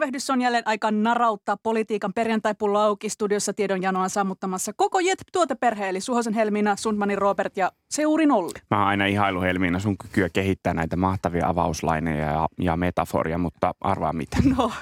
Tervehdys on jälleen aika narauttaa politiikan perjantaipullo auki studiossa tiedonjanoa sammuttamassa koko Jet-tuoteperhe, eli Suhosen Helmiina, Sundmanin Robert ja Seurin Olli. Mä oon aina ihailu Helmiina sun kykyä kehittää näitä mahtavia avauslaineja ja, ja metaforia, mutta arvaa mitä. No,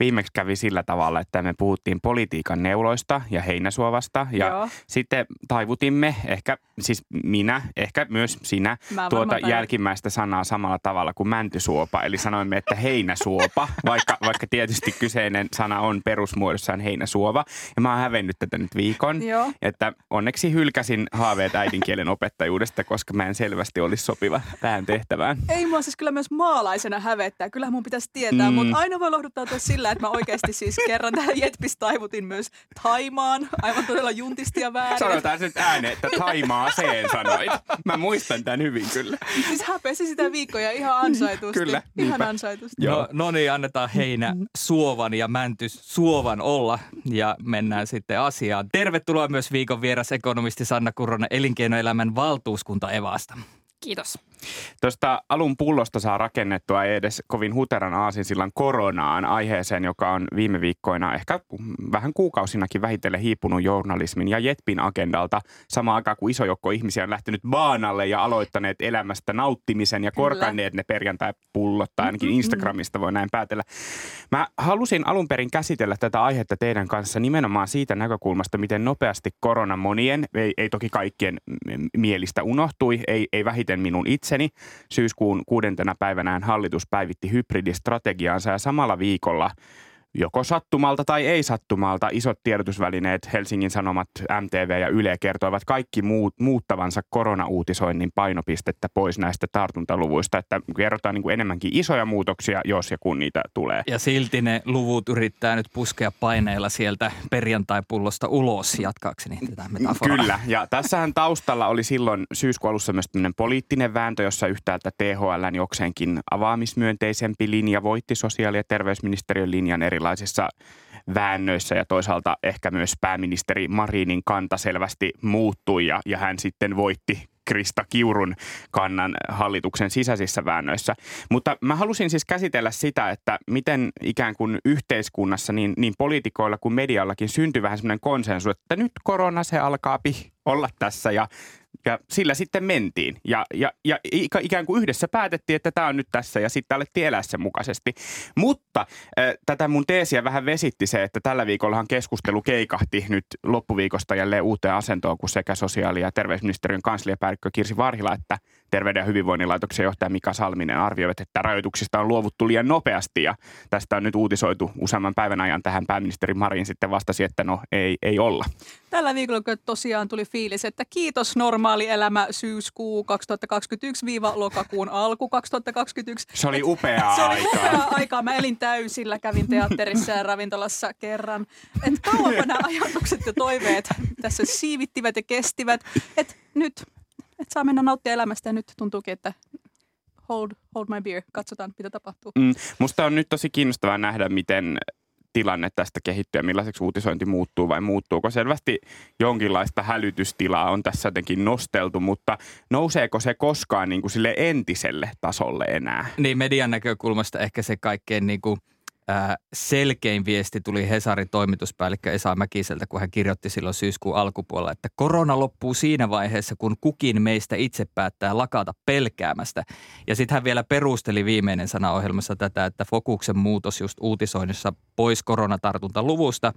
Viimeksi kävi sillä tavalla, että me puhuttiin politiikan neuloista ja heinäsuovasta ja Joo. sitten taivutimme, ehkä siis minä, ehkä myös sinä, Mä tuota jälkimmäistä sanaa samalla tavalla kuin mäntysuopa. Eli sanoimme, että heinäsuopa, vaikka, vaikka tietysti kyseinen sana on perusmuodossaan heinäsuova. Ja mä oon hävennyt tätä nyt viikon. Joo. Että onneksi hylkäsin haaveet äidinkielen opettajuudesta, koska mä en selvästi olisi sopiva tähän tehtävään. ei mua siis kyllä myös maalaisena hävettää. Kyllähän mun pitäisi tietää, Mm. mutta aina voi lohduttautua sillä, että mä oikeasti siis kerran tähän Jetpis taivutin myös Taimaan. Aivan todella juntistia väärin. Sanotaan nyt ääneen, että Taimaa seen sanoit. Mä muistan tämän hyvin kyllä. Siis häpesi sitä viikkoja ihan ansaitusti. Kyllä, Ihan ansaitusti. Joo. No, no niin, annetaan heinä suovan ja mänty suovan olla ja mennään sitten asiaan. Tervetuloa myös viikon vieras ekonomisti Sanna Kuronen elinkeinoelämän valtuuskunta Evasta. Kiitos. Tuosta alun pullosta saa rakennettua ei edes kovin huteran aasinsillan koronaan aiheeseen, joka on viime viikkoina ehkä vähän kuukausinakin vähitellen hiipunut journalismin ja Jetpin agendalta. Samaan aikaan kuin iso joukko ihmisiä on lähtenyt baanalle ja aloittaneet elämästä nauttimisen ja korkanneet ne perjantai-pullot, tai ainakin Instagramista voi näin päätellä. Mä halusin alun perin käsitellä tätä aihetta teidän kanssa nimenomaan siitä näkökulmasta, miten nopeasti korona monien, ei, ei toki kaikkien mielistä unohtui, ei, ei vähiten minun itseni. Syyskuun kuudentena päivänään hallitus päivitti hybridistrategiaansa ja samalla viikolla joko sattumalta tai ei sattumalta isot tiedotusvälineet, Helsingin Sanomat, MTV ja Yle kertoivat kaikki muut, muuttavansa koronauutisoinnin painopistettä pois näistä tartuntaluvuista, että kerrotaan niin kuin enemmänkin isoja muutoksia, jos ja kun niitä tulee. Ja silti ne luvut yrittää nyt puskea paineilla sieltä perjantai-pullosta ulos, jatkaakseni tätä metaforaa. Kyllä, ja tässähän taustalla oli silloin syyskuun alussa myös tämmöinen poliittinen vääntö, jossa yhtäältä THL jokseenkin avaamismyönteisempi linja voitti sosiaali- ja terveysministeriön linjan erilaisissa väännöissä ja toisaalta ehkä myös pääministeri Marinin kanta selvästi muuttui ja, ja hän sitten voitti Krista Kiurun kannan hallituksen sisäisissä väännöissä. Mutta mä halusin siis käsitellä sitä, että miten ikään kuin yhteiskunnassa niin, niin poliitikoilla kuin mediallakin syntyi vähän semmoinen konsensus, että nyt korona se alkaa olla tässä ja ja sillä sitten mentiin. Ja, ja, ja ikä- ikään kuin yhdessä päätettiin, että tämä on nyt tässä ja sitten alettiin elää sen mukaisesti. Mutta äh, tätä mun teesiä vähän vesitti se, että tällä viikollahan keskustelu keikahti nyt loppuviikosta jälleen uuteen asentoon, kun sekä sosiaali- ja terveysministeriön kansliapäällikkö Kirsi Varhila että Terveyden ja hyvinvoinnin laitoksen johtaja Mika Salminen arvioivat, että rajoituksista on luovuttu liian nopeasti ja tästä on nyt uutisoitu useamman päivän ajan tähän pääministeri Marin sitten vastasi, että no ei, ei olla. Tällä viikolla tosiaan tuli fiilis, että kiitos normaali elämä syyskuu 2021-lokakuun alku 2021. Se oli upeaa Se oli aikaa. upeaa aikaa. Mä elin täysillä, kävin teatterissa ja ravintolassa kerran. Et kauanko nämä ajatukset ja toiveet tässä siivittivät ja kestivät. Että nyt et saa mennä nauttia elämästä ja nyt tuntuukin, että hold, hold my beer. Katsotaan, mitä tapahtuu. Mm, musta on nyt tosi kiinnostavaa nähdä, miten tilanne tästä kehittyy ja millaiseksi uutisointi muuttuu vai muuttuuko. Selvästi jonkinlaista hälytystilaa on tässä jotenkin nosteltu, mutta nouseeko se koskaan niin kuin sille entiselle tasolle enää? Niin median näkökulmasta ehkä se kaikkein niin kuin, selkein viesti tuli Hesarin toimituspäällikkö Esa Mäkiseltä, kun hän kirjoitti silloin syyskuun alkupuolella, että korona loppuu siinä vaiheessa, kun kukin meistä itse päättää lakata pelkäämästä. Ja sitten hän vielä perusteli viimeinen sana ohjelmassa tätä, että fokuksen muutos just uutisoinnissa pois koronatartuntaluvusta,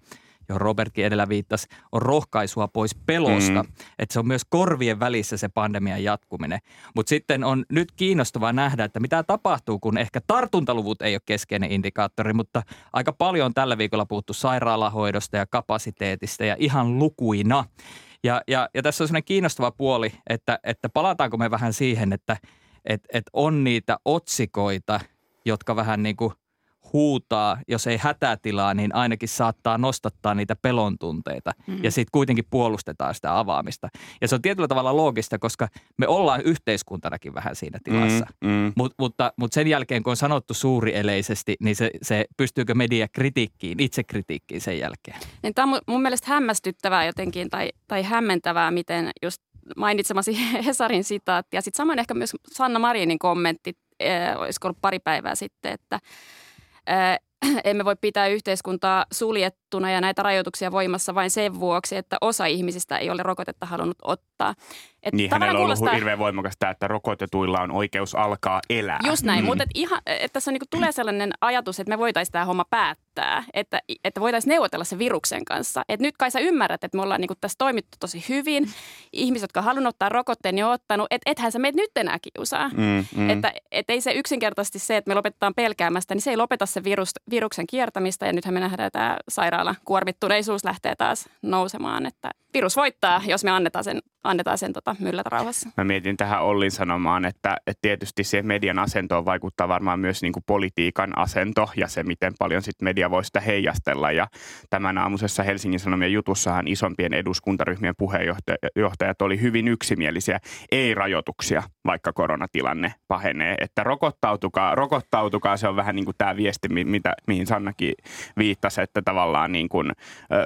johon Robertkin edellä viittasi, on rohkaisua pois pelosta. Mm. Että se on myös korvien välissä se pandemian jatkuminen. Mutta sitten on nyt kiinnostavaa nähdä, että mitä tapahtuu, kun ehkä tartuntaluvut ei ole keskeinen indikaattori, mutta aika paljon on tällä viikolla puhuttu sairaalahoidosta ja kapasiteetista ja ihan lukuina. Ja, ja, ja tässä on sellainen kiinnostava puoli, että, että palataanko me vähän siihen, että et, et on niitä otsikoita, jotka vähän niin kuin huutaa, jos ei hätätilaa, niin ainakin saattaa nostattaa niitä pelon tunteita. Mm. Ja sitten kuitenkin puolustetaan sitä avaamista. Ja se on tietyllä tavalla loogista, koska me ollaan yhteiskuntanakin vähän siinä tilassa. Mm, mm. Mut, mutta, mutta sen jälkeen, kun on sanottu suurieleisesti, niin se, se pystyykö media kritiikkiin, itse kritiikkiin sen jälkeen? Niin tämä on mun- mielestä hämmästyttävää jotenkin tai, tai hämmentävää, miten just mainitsemasi Hesarin sitaatti ja sitten samoin ehkä myös Sanna Marinin kommentti, äh, olisiko ollut pari päivää sitten, että emme voi pitää yhteiskuntaa suljettuna ja näitä rajoituksia voimassa vain sen vuoksi, että osa ihmisistä ei ole rokotetta halunnut ottaa. Et Niin hänellä on ollut kuulostaa- hirveän voimakas tämä, että rokotetuilla on oikeus alkaa elää. Just näin, Mm. mutta et ihan, että tässä on niinku tulee sellainen ajatus, että me voitaisiin tämä homma päättää, että, että voitaisiin neuvotella se viruksen kanssa. Et nyt kai sä ymmärrät, että me ollaan niinku tässä toimittu tosi hyvin. Ihmiset, jotka halunnut ottaa rokotteen, niin on ottanut, että ethän sä meitä nyt enää kiusaa. Mm. Mm. Että et ei se yksinkertaisesti se, että me lopetetaan pelkäämästä, niin se ei lopeta se virus, viruksen kiertämistä. Ja nythän me nähdään, että tämä sairaala kuormittuneisuus lähtee taas nousemaan. Että virus voittaa, jos me annetaan sen, annetaan sen tota, myllätä rauhassa. Mä mietin tähän Ollin sanomaan, että, että tietysti siihen median asentoon vaikuttaa varmaan myös niin kuin politiikan asento ja se, miten paljon sit media voi sitä heijastella. Ja tämän aamuisessa Helsingin Sanomien jutussahan isompien eduskuntaryhmien puheenjohtajat oli hyvin yksimielisiä. Ei rajoituksia, vaikka koronatilanne pahenee. Että rokottautukaa, rokottautukaa, se on vähän niin kuin tämä viesti, mi- mitä, mihin Sannakin viittasi, että tavallaan niin kuin, ö,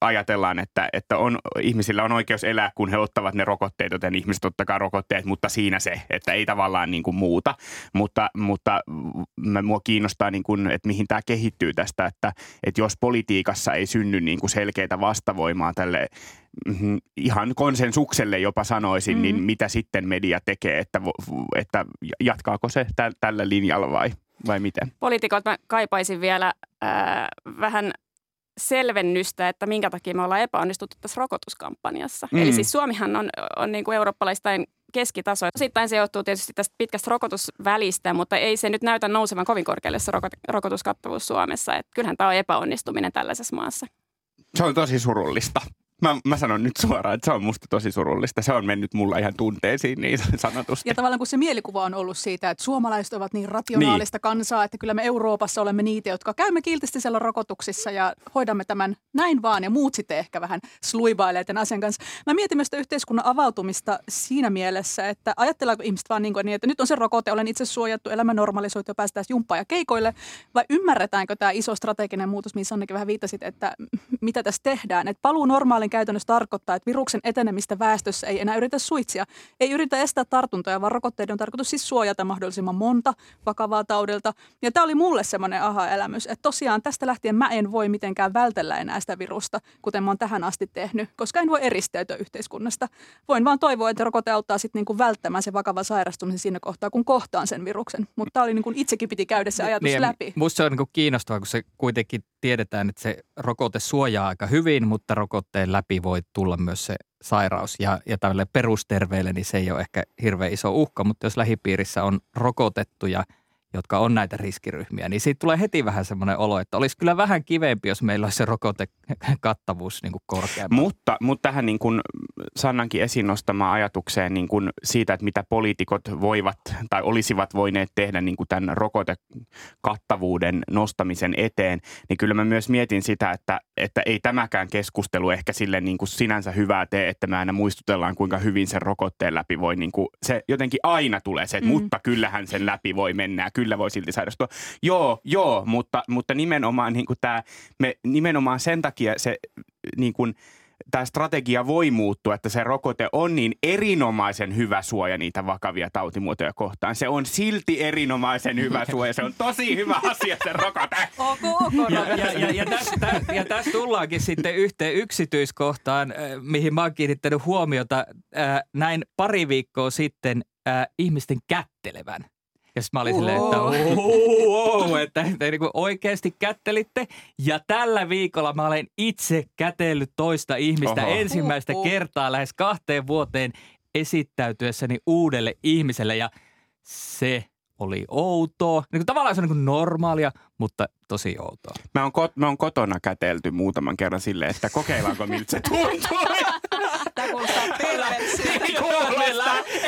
ajatellaan, että, että on, ihmisillä on oikeus elää, he ottavat ne rokotteet, joten ihmiset ottakaa rokotteet, mutta siinä se, että ei tavallaan niin kuin muuta. Mutta, mutta mua kiinnostaa, niin kuin, että mihin tämä kehittyy tästä, että, että jos politiikassa ei synny niin kuin selkeitä vastavoimaa tälle mhm, ihan konsensukselle jopa sanoisin, mm. niin mitä sitten media tekee, että, että jatkaako se tä, tällä linjalla vai, vai miten? Poliitikot mä kaipaisin vielä ää, vähän selvennystä, että minkä takia me ollaan epäonnistuttu tässä rokotuskampanjassa. Mm. Eli siis Suomihan on, on niin kuin eurooppalaistain keskitaso. Osittain se johtuu tietysti tästä pitkästä rokotusvälistä, mutta ei se nyt näytä nousevan kovin korkealle se rokot, rokotuskattavuus Suomessa. Et kyllähän tämä on epäonnistuminen tällaisessa maassa. Se on tosi surullista. Mä, mä sanon nyt suoraan, että se on musta tosi surullista. Se on mennyt mulla ihan tunteisiin niin sanotusti. Ja tavallaan kun se mielikuva on ollut siitä, että suomalaiset ovat niin rationaalista niin. kansaa, että kyllä me Euroopassa olemme niitä, jotka käymme kiltisti siellä rokotuksissa ja hoidamme tämän näin vaan ja muut sitten ehkä vähän sluibailee tämän asian kanssa. Mä mietin myös sitä yhteiskunnan avautumista siinä mielessä, että ajatellaanko ihmiset vaan niin, kuin niin, että nyt on se rokote, olen itse suojattu, elämä normalisoitu ja päästään jumppaan ja keikoille, vai ymmärretäänkö tämä iso strateginen muutos, mihin Sannekin vähän viittasit, että mitä tässä tehdään, että paluu normaalin käytännössä tarkoittaa, että viruksen etenemistä väestössä ei enää yritä suitsia, ei yritä estää tartuntoja, vaan rokotteiden on tarkoitus siis suojata mahdollisimman monta vakavaa taudilta. Ja tämä oli mulle semmoinen aha-elämys, että tosiaan tästä lähtien mä en voi mitenkään vältellä enää sitä virusta, kuten mä oon tähän asti tehnyt, koska en voi eristäytyä yhteiskunnasta. Voin vaan toivoa, että rokote auttaa sitten niinku välttämään se vakava sairastumisen siinä kohtaa, kun kohtaan sen viruksen. Mutta tämä oli niinku itsekin piti käydä se ajatus Niin, läpi. Musta se on niin kiinnostavaa, kun se kuitenkin tiedetään, että se rokote suojaa aika hyvin, mutta rokotteen läpi voi tulla myös se sairaus. Ja, ja tälle perusterveelle niin se ei ole ehkä hirveän iso uhka, mutta jos lähipiirissä on rokotettuja, jotka on näitä riskiryhmiä, niin siitä tulee heti vähän semmoinen olo, että olisi kyllä vähän kivempi, jos meillä olisi se rokotekattavuus niin kuin korkeampi. Mutta, mutta tähän niin kuin Sannankin esiin nostamaan ajatukseen niin kuin siitä, että mitä poliitikot voivat tai olisivat voineet tehdä niin kuin tämän rokotekattavuuden nostamisen eteen, niin kyllä mä myös mietin sitä, että, että ei tämäkään keskustelu ehkä sille niin kuin sinänsä hyvää tee, että me aina muistutellaan, kuinka hyvin sen rokotteen läpi voi, niin kuin, se jotenkin aina tulee se, että Mm. mutta kyllähän sen läpi voi mennä ja kyllä voi silti sairastua. Joo, joo, mutta, mutta nimenomaan niin kuin tämä, me nimenomaan sen takia se niin kuin, tämä strategia voi muuttua, että se rokote on niin erinomaisen hyvä suoja niitä vakavia tautimuotoja kohtaan. Se on silti erinomaisen hyvä suoja. Se on tosi hyvä asia se rokote. Ok, ok. Ja, ja, ja, ja, tässä, tä- ja tässä tullaankin sitten yhteen yksityiskohtaan, äh, mihin mä oon kiinnittänyt huomiota äh, näin pari viikkoa sitten äh, ihmisten kättelevän. Ja sitten mä olin silleen, että wow, että te niinku oikeasti kättelitte. Ja tällä viikolla mä olen itse kätellyt toista ihmistä Oho. ensimmäistä Oho. kertaa lähes kahteen vuoteen esittäytyessäni uudelle ihmiselle. Ja se oli outoa. Niin kuin tavallaan se on niin kuin normaalia, mutta tosi outoa. Mä oon, kot, mä oon kotona kätelty muutaman kerran silleen, että kokeillaanko miltä se tuntuu.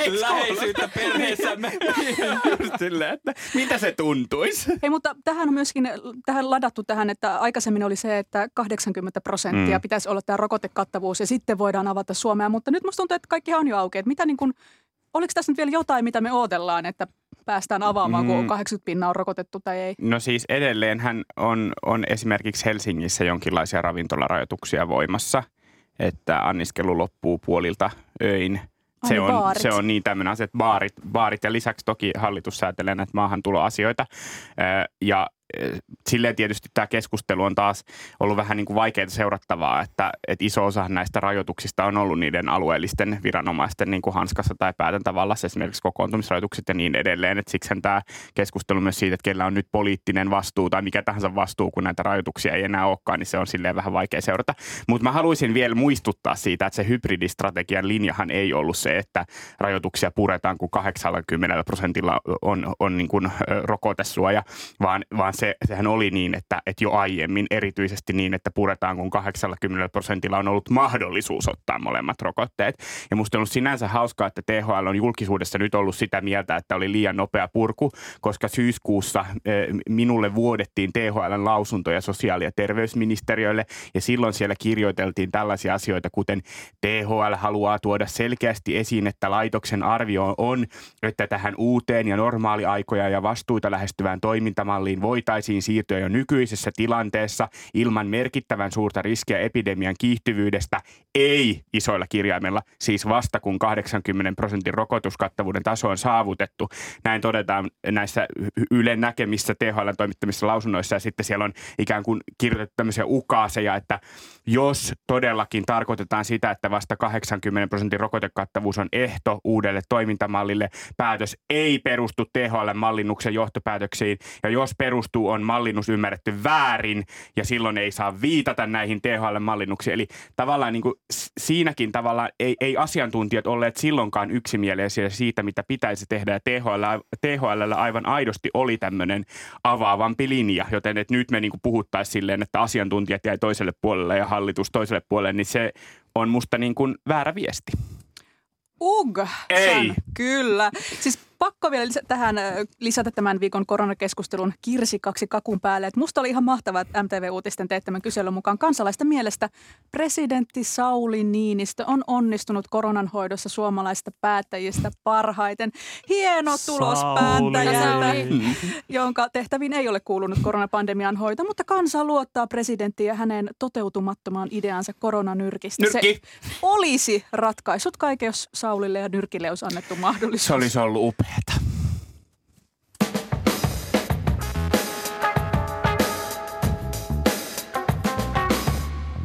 Kuulostaa, peruskoulusta. perheessämme. Just silleen, että mitä se tuntuisi? Ei, mutta tähän on myöskin tähän ladattu tähän, että aikaisemmin oli se, että 80 prosenttia Mm. pitäisi olla tämä rokotekattavuus ja sitten voidaan avata Suomea. Mutta nyt musta tuntuu, että kaikkihan on jo auki. Että mitä niin kuin, oliko tässä nyt vielä jotain, mitä me odotellaan, että päästään avaamaan, mm. kun Mm. 80 pinnaa on rokotettu tai ei? No siis edelleenhän on, on esimerkiksi Helsingissä jonkinlaisia ravintolarajoituksia voimassa, että anniskelu loppuu puolilta öin. Se on, baarit. se on niin tämmöinen asia, että baarit, baarit ja lisäksi toki hallitus säätelee näitä maahantuloasioita. Ja silleen tietysti tämä keskustelu on taas ollut vähän niin kuin vaikeaa seurattavaa, että, että iso osa näistä rajoituksista on ollut niiden alueellisten viranomaisten niin kuin hanskassa tai päätäntävallassa, esimerkiksi kokoontumisrajoitukset ja niin edelleen. Että siksi tämä keskustelu myös siitä, että kellä on nyt poliittinen vastuu tai mikä tahansa vastuu, kun näitä rajoituksia ei enää olekaan, niin se on silleen vähän vaikea seurata. Mutta mä haluaisin vielä muistuttaa siitä, että se hybridistrategian linjahan ei ollut se, että rajoituksia puretaan, kun 80 prosentilla on, on niin kuin, rokotesuoja, vaan, vaan se, sehän oli niin, että, että jo aiemmin erityisesti niin, että puretaan, kun 80 prosentilla on ollut mahdollisuus ottaa molemmat rokotteet. Ja musta on ollut sinänsä hauskaa, että THL on julkisuudessa nyt ollut sitä mieltä, että oli liian nopea purku, koska syyskuussa eh, minulle vuodettiin THLn lausuntoja sosiaali- ja terveysministeriölle, ja silloin siellä kirjoiteltiin tällaisia asioita, kuten THL haluaa tuoda selkeästi esiin, että laitoksen arvio on, että tähän uuteen ja normaaliaikoja ja vastuuta lähestyvään toimintamalliin voitaisiin siirtyä jo nykyisessä tilanteessa ilman merkittävän suurta riskiä epidemian kiihtyvyydestä, ei isoilla kirjaimilla, siis vasta kun 80 prosentin rokotuskattavuuden taso on saavutettu. Näin todetaan näissä Ylen näkemissä THL toimittamissa lausunnoissa ja sitten siellä on ikään kuin kirjoitettu tämmöisiä ukaaseja, että jos todellakin tarkoitetaan sitä, että vasta 80 prosentin rokotekattavuus on ehto uudelle toimintamallille, päätös ei perustu THL-mallinnuksen johtopäätöksiin ja jos perustuu, on mallinnus ymmärretty väärin ja silloin ei saa viitata näihin THL-mallinnuksiin. Eli tavallaan niin kuin siinäkin tavalla ei, ei asiantuntijat olleet silloinkaan yksimielisiä siitä, mitä pitäisi tehdä ja THL, THL aivan aidosti oli tämmöinen avaavampi linja, joten että nyt me niin kuin puhuttaisiin silleen, että asiantuntijat jäi toiselle puolelle ja hallitus toiselle puolelle, niin se on musta niin kuin väärä viesti. Ug! Ei. San. Kyllä. Siis pakko vielä lisä, tähän lisätä tämän viikon koronakeskustelun kirsikaksi kakun päälle. Et musta oli ihan mahtavaa, että MTV-uutisten teettämän kyselyn mukaan kansalaisten mielestä presidentti Sauli Niinistö on onnistunut koronan hoidossa suomalaisista päättäjistä parhaiten. Hieno tulos päättäjältä, jonka tehtäviin ei ole kuulunut koronapandemian hoito, mutta kansa luottaa presidenttiin ja hänen toteutumattomaan ideansa koronanyrkistä. Nyrkki. Se olisi ratkaisut kaiken, jos Saulille ja Nyrkille olisi annettu mahdollisuus. Se olisi ollut upeata.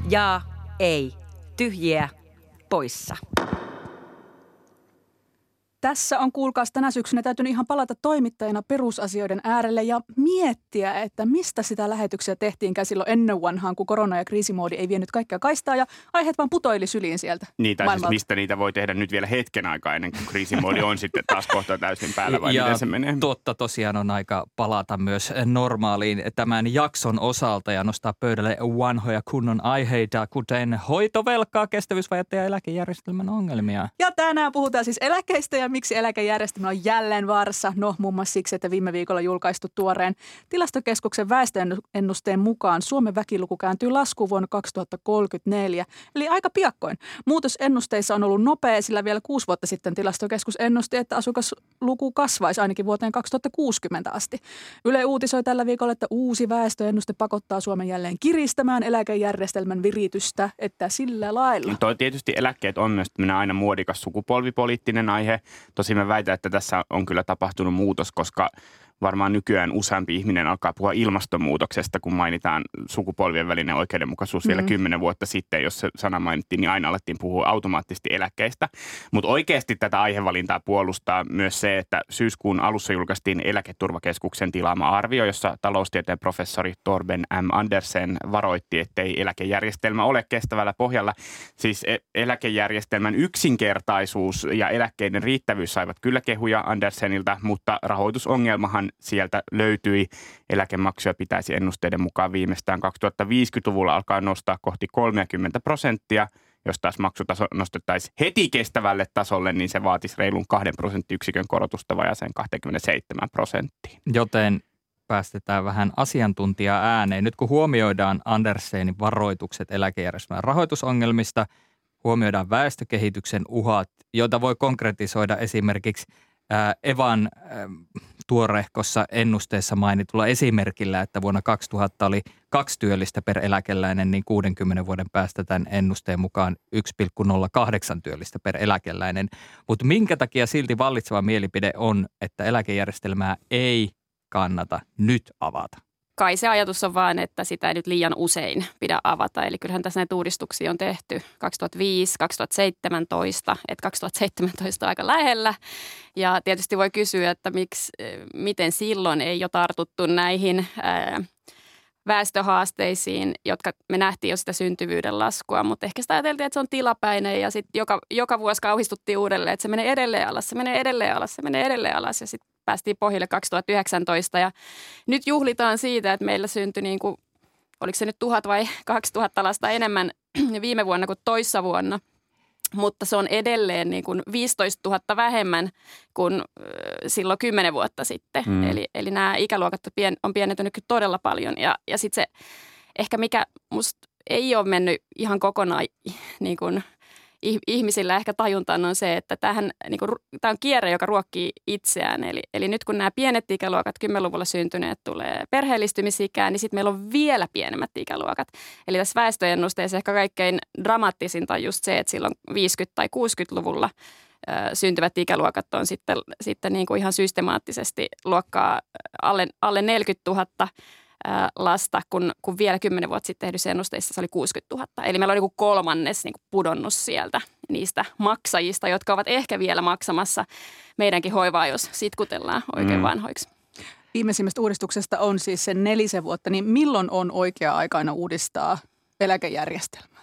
Ja ei. Tyhjiä poissa. Tässä on kuulkaas tänä syksynä täytynyt ihan palata toimittajana perusasioiden äärelle ja miettiä, että mistä sitä lähetyksiä tehtiinkään silloin ennen vanhaan, kun korona- ja kriisimoodi ei vienyt kaikkea kaistaa ja aiheet vaan putoili syliin sieltä. Niitä siis mistä niitä voi tehdä nyt vielä hetken aikaa ennen kuin kriisimoodi on sitten taas kohta täysin päällä vai ja miten se menee? totta tosiaan on aika palata myös normaaliin tämän jakson osalta ja nostaa pöydälle vanhoja kunnon aiheita, kuten hoitovelkaa, kestävyysvajetta ja eläkejärjestelmän ongelmia. Ja tänään puhutaan siis eläkeistä ja miksi eläkejärjestelmä on jälleen vaarassa. No muun muassa siksi, että viime viikolla julkaistu tuoreen tilastokeskuksen väestöennusteen mukaan Suomen väkiluku kääntyy laskuun vuonna 2034. Eli aika piakkoin. Muutos ennusteissa on ollut nopea, sillä vielä kuusi vuotta sitten tilastokeskus ennusti, että asukasluku kasvaisi ainakin vuoteen 2060 asti. Yle uutisoi tällä viikolla, että uusi väestöennuste pakottaa Suomen jälleen kiristämään eläkejärjestelmän viritystä, että sillä lailla. Toi tietysti eläkkeet on myös aina muodikas sukupolvipoliittinen aihe. Tosi mä väitän, että tässä on kyllä tapahtunut muutos, koska varmaan nykyään useampi ihminen alkaa puhua ilmastonmuutoksesta, kun mainitaan sukupolvien välinen oikeudenmukaisuus vielä Mm. kymmenen vuotta sitten, jos se sana mainittiin, niin aina alettiin puhua automaattisesti eläkkeistä. Mutta oikeasti tätä aihevalintaa puolustaa myös se, että syyskuun alussa julkaistiin eläketurvakeskuksen tilaama arvio, jossa taloustieteen professori Torben M. Andersen varoitti, ettei eläkejärjestelmä ole kestävällä pohjalla. Siis e- eläkejärjestelmän yksinkertaisuus ja eläkkeiden riittävyys saivat kyllä kehuja Andersenilta, mutta rahoitusongelmahan sieltä löytyi. Eläkemaksuja pitäisi ennusteiden mukaan viimeistään 2050-luvulla alkaa nostaa kohti 30 prosenttia Jos taas maksutaso nostettaisiin heti kestävälle tasolle, niin se vaatisi reilun kahden prosenttiyksikön korotusta vajaaseen 27 prosenttiin. Joten päästetään vähän asiantuntijaa ääneen. Nyt kun huomioidaan Andersenin varoitukset eläkejärjestelmän rahoitusongelmista, huomioidaan väestökehityksen uhat, joita voi konkretisoida esimerkiksi Evan ää, tuorehkossa ennusteessa mainitulla esimerkillä, että vuonna 2000 oli kaksi työllistä per eläkeläinen, niin 60 vuoden päästä tämän ennusteen mukaan 1,08 työllistä per eläkeläinen. Mutta minkä takia silti vallitseva mielipide on, että eläkejärjestelmää ei kannata nyt avata? Kai se ajatus on vaan, että sitä ei nyt liian usein pidä avata. Eli kyllähän tässä näitä uudistuksia on tehty 2005, 2017, että 2017 on aika lähellä. Ja tietysti voi kysyä, että miksi, miten silloin ei jo tartuttu näihin ää, väestöhaasteisiin, jotka me nähtiin jo sitä syntyvyyden laskua, mutta ehkä sitä ajateltiin, että se on tilapäinen ja sitten joka, joka vuosi kauhistuttiin uudelleen, että se menee edelleen alas, se menee edelleen alas, se menee edelleen alas ja sitten päästiin pohjille 2019 ja nyt juhlitaan siitä, että meillä syntyi niin kuin, oliko se nyt tuhat vai 2000 lasta enemmän viime vuonna kuin toissa vuonna – mutta se on edelleen niin kuin 15 000 vähemmän kuin silloin 10 vuotta sitten. Mm. Eli, eli nämä ikäluokat on, pien, on pienentynyt todella paljon. Ja, ja sitten se ehkä mikä musta ei ole mennyt ihan kokonaan niin kuin – ihmisillä ehkä tajuntaan on se, että tämähän, niin kuin, tämä on kierre, joka ruokkii itseään. Eli, eli nyt kun nämä pienet ikäluokat, 10-luvulla syntyneet, tulee perheellistymisikään, niin sitten meillä on vielä pienemmät ikäluokat. Eli tässä väestöennusteessa ehkä kaikkein dramaattisinta on just se, että silloin 50- tai 60-luvulla syntyvät ikäluokat on sitten, sitten niin kuin ihan systemaattisesti luokkaa alle, alle 40 000 lasta, kun, kun vielä kymmenen vuotta sitten tehdyssä ennusteissa se oli 60 000. Eli meillä on niin kuin kolmannes niin kuin pudonnut sieltä niistä maksajista, jotka ovat ehkä vielä maksamassa meidänkin hoivaa, jos sitkutellaan oikein mm. vanhoiksi. Viimeisimmästä uudistuksesta on siis sen nelisen vuotta, niin milloin on oikea aikaina uudistaa eläkejärjestelmää?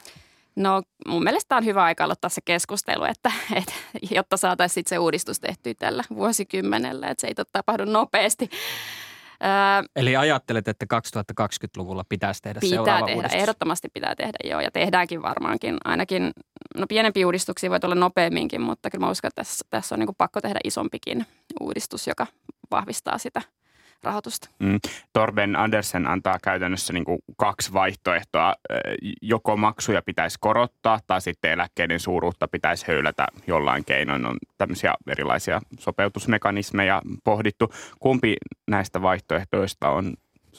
No mun mielestä on hyvä aika aloittaa se keskustelu, että, että jotta saataisiin se uudistus tehtyä tällä vuosikymmenellä, että se ei tapahdu nopeasti. Öö, Eli ajattelet, että 2020-luvulla pitäisi tehdä pitää seuraava tehdä, uudistus? ehdottomasti pitää tehdä joo ja tehdäänkin varmaankin. Ainakin, no pienempiä uudistuksia voi tulla nopeamminkin, mutta kyllä mä uskon, että tässä, tässä on niin pakko tehdä isompikin uudistus, joka vahvistaa sitä – rahoitusta. Mm. Torben Andersen antaa käytännössä niin kuin kaksi vaihtoehtoa. Joko maksuja pitäisi korottaa tai sitten eläkkeiden suuruutta pitäisi höylätä jollain keinoin. On tämmöisiä erilaisia sopeutusmekanismeja pohdittu. Kumpi näistä vaihtoehtoista on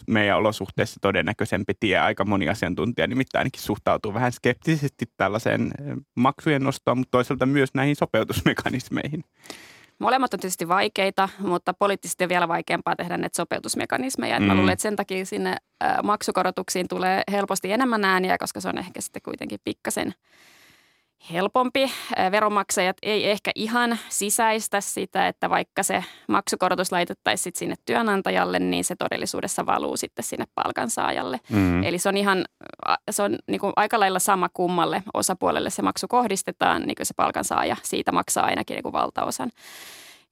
meidän olosuhteissa todennäköisempi tie. Aika moni asiantuntija nimittäin ainakin suhtautuu vähän skeptisesti tällaiseen maksujen nostoon, mutta toisaalta myös näihin sopeutusmekanismeihin. Molemmat on tietysti vaikeita, mutta poliittisesti on vielä vaikeampaa tehdä näitä sopeutusmekanismeja. Mm. Mä luulen, että sen takia sinne maksukorotuksiin tulee helposti enemmän ääniä, koska se on ehkä sitten kuitenkin pikkasen – helpompi. Veronmaksajat ei ehkä ihan sisäistä sitä, että vaikka se maksukorotus laitettaisiin sinne työnantajalle, niin se todellisuudessa valuu sitten sinne palkansaajalle. Mm. Eli se on ihan, se on niin kuin aika lailla sama kummalle osapuolelle se maksu kohdistetaan, niin kuin se palkansaaja siitä maksaa ainakin niin kuin valtaosan.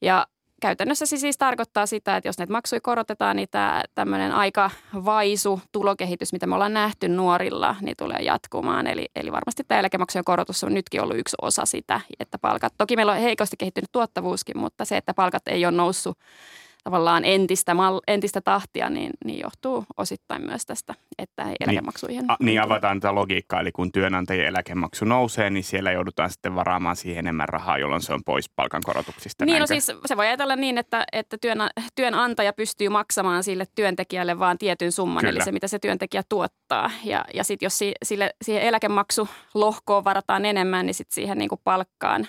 Ja käytännössä se siis tarkoittaa sitä, että jos näitä maksuja korotetaan, niin tämä tämmöinen aika vaisu tulokehitys, mitä me ollaan nähty nuorilla, niin tulee jatkumaan. Eli, eli varmasti tämä eläkemaksujen korotus on nytkin ollut yksi osa sitä, että palkat, toki meillä on heikosti kehittynyt tuottavuuskin, mutta se, että palkat ei ole noussut tavallaan entistä, mal, entistä tahtia, niin, niin johtuu osittain myös tästä, että ei eläkemaksuihin... Niin, a, niin avataan tätä logiikkaa, eli kun työnantajien eläkemaksu nousee, niin siellä joudutaan sitten varaamaan siihen enemmän rahaa, jolloin se on pois palkankorotuksista. Niin, no siis se voi ajatella niin, että, että työn, työnantaja pystyy maksamaan sille työntekijälle vaan tietyn summan, Kyllä. eli se mitä se työntekijä tuottaa. Ja, ja sitten jos si, sille, siihen eläkemaksulohkoon varataan enemmän, niin sitten siihen niin kuin palkkaan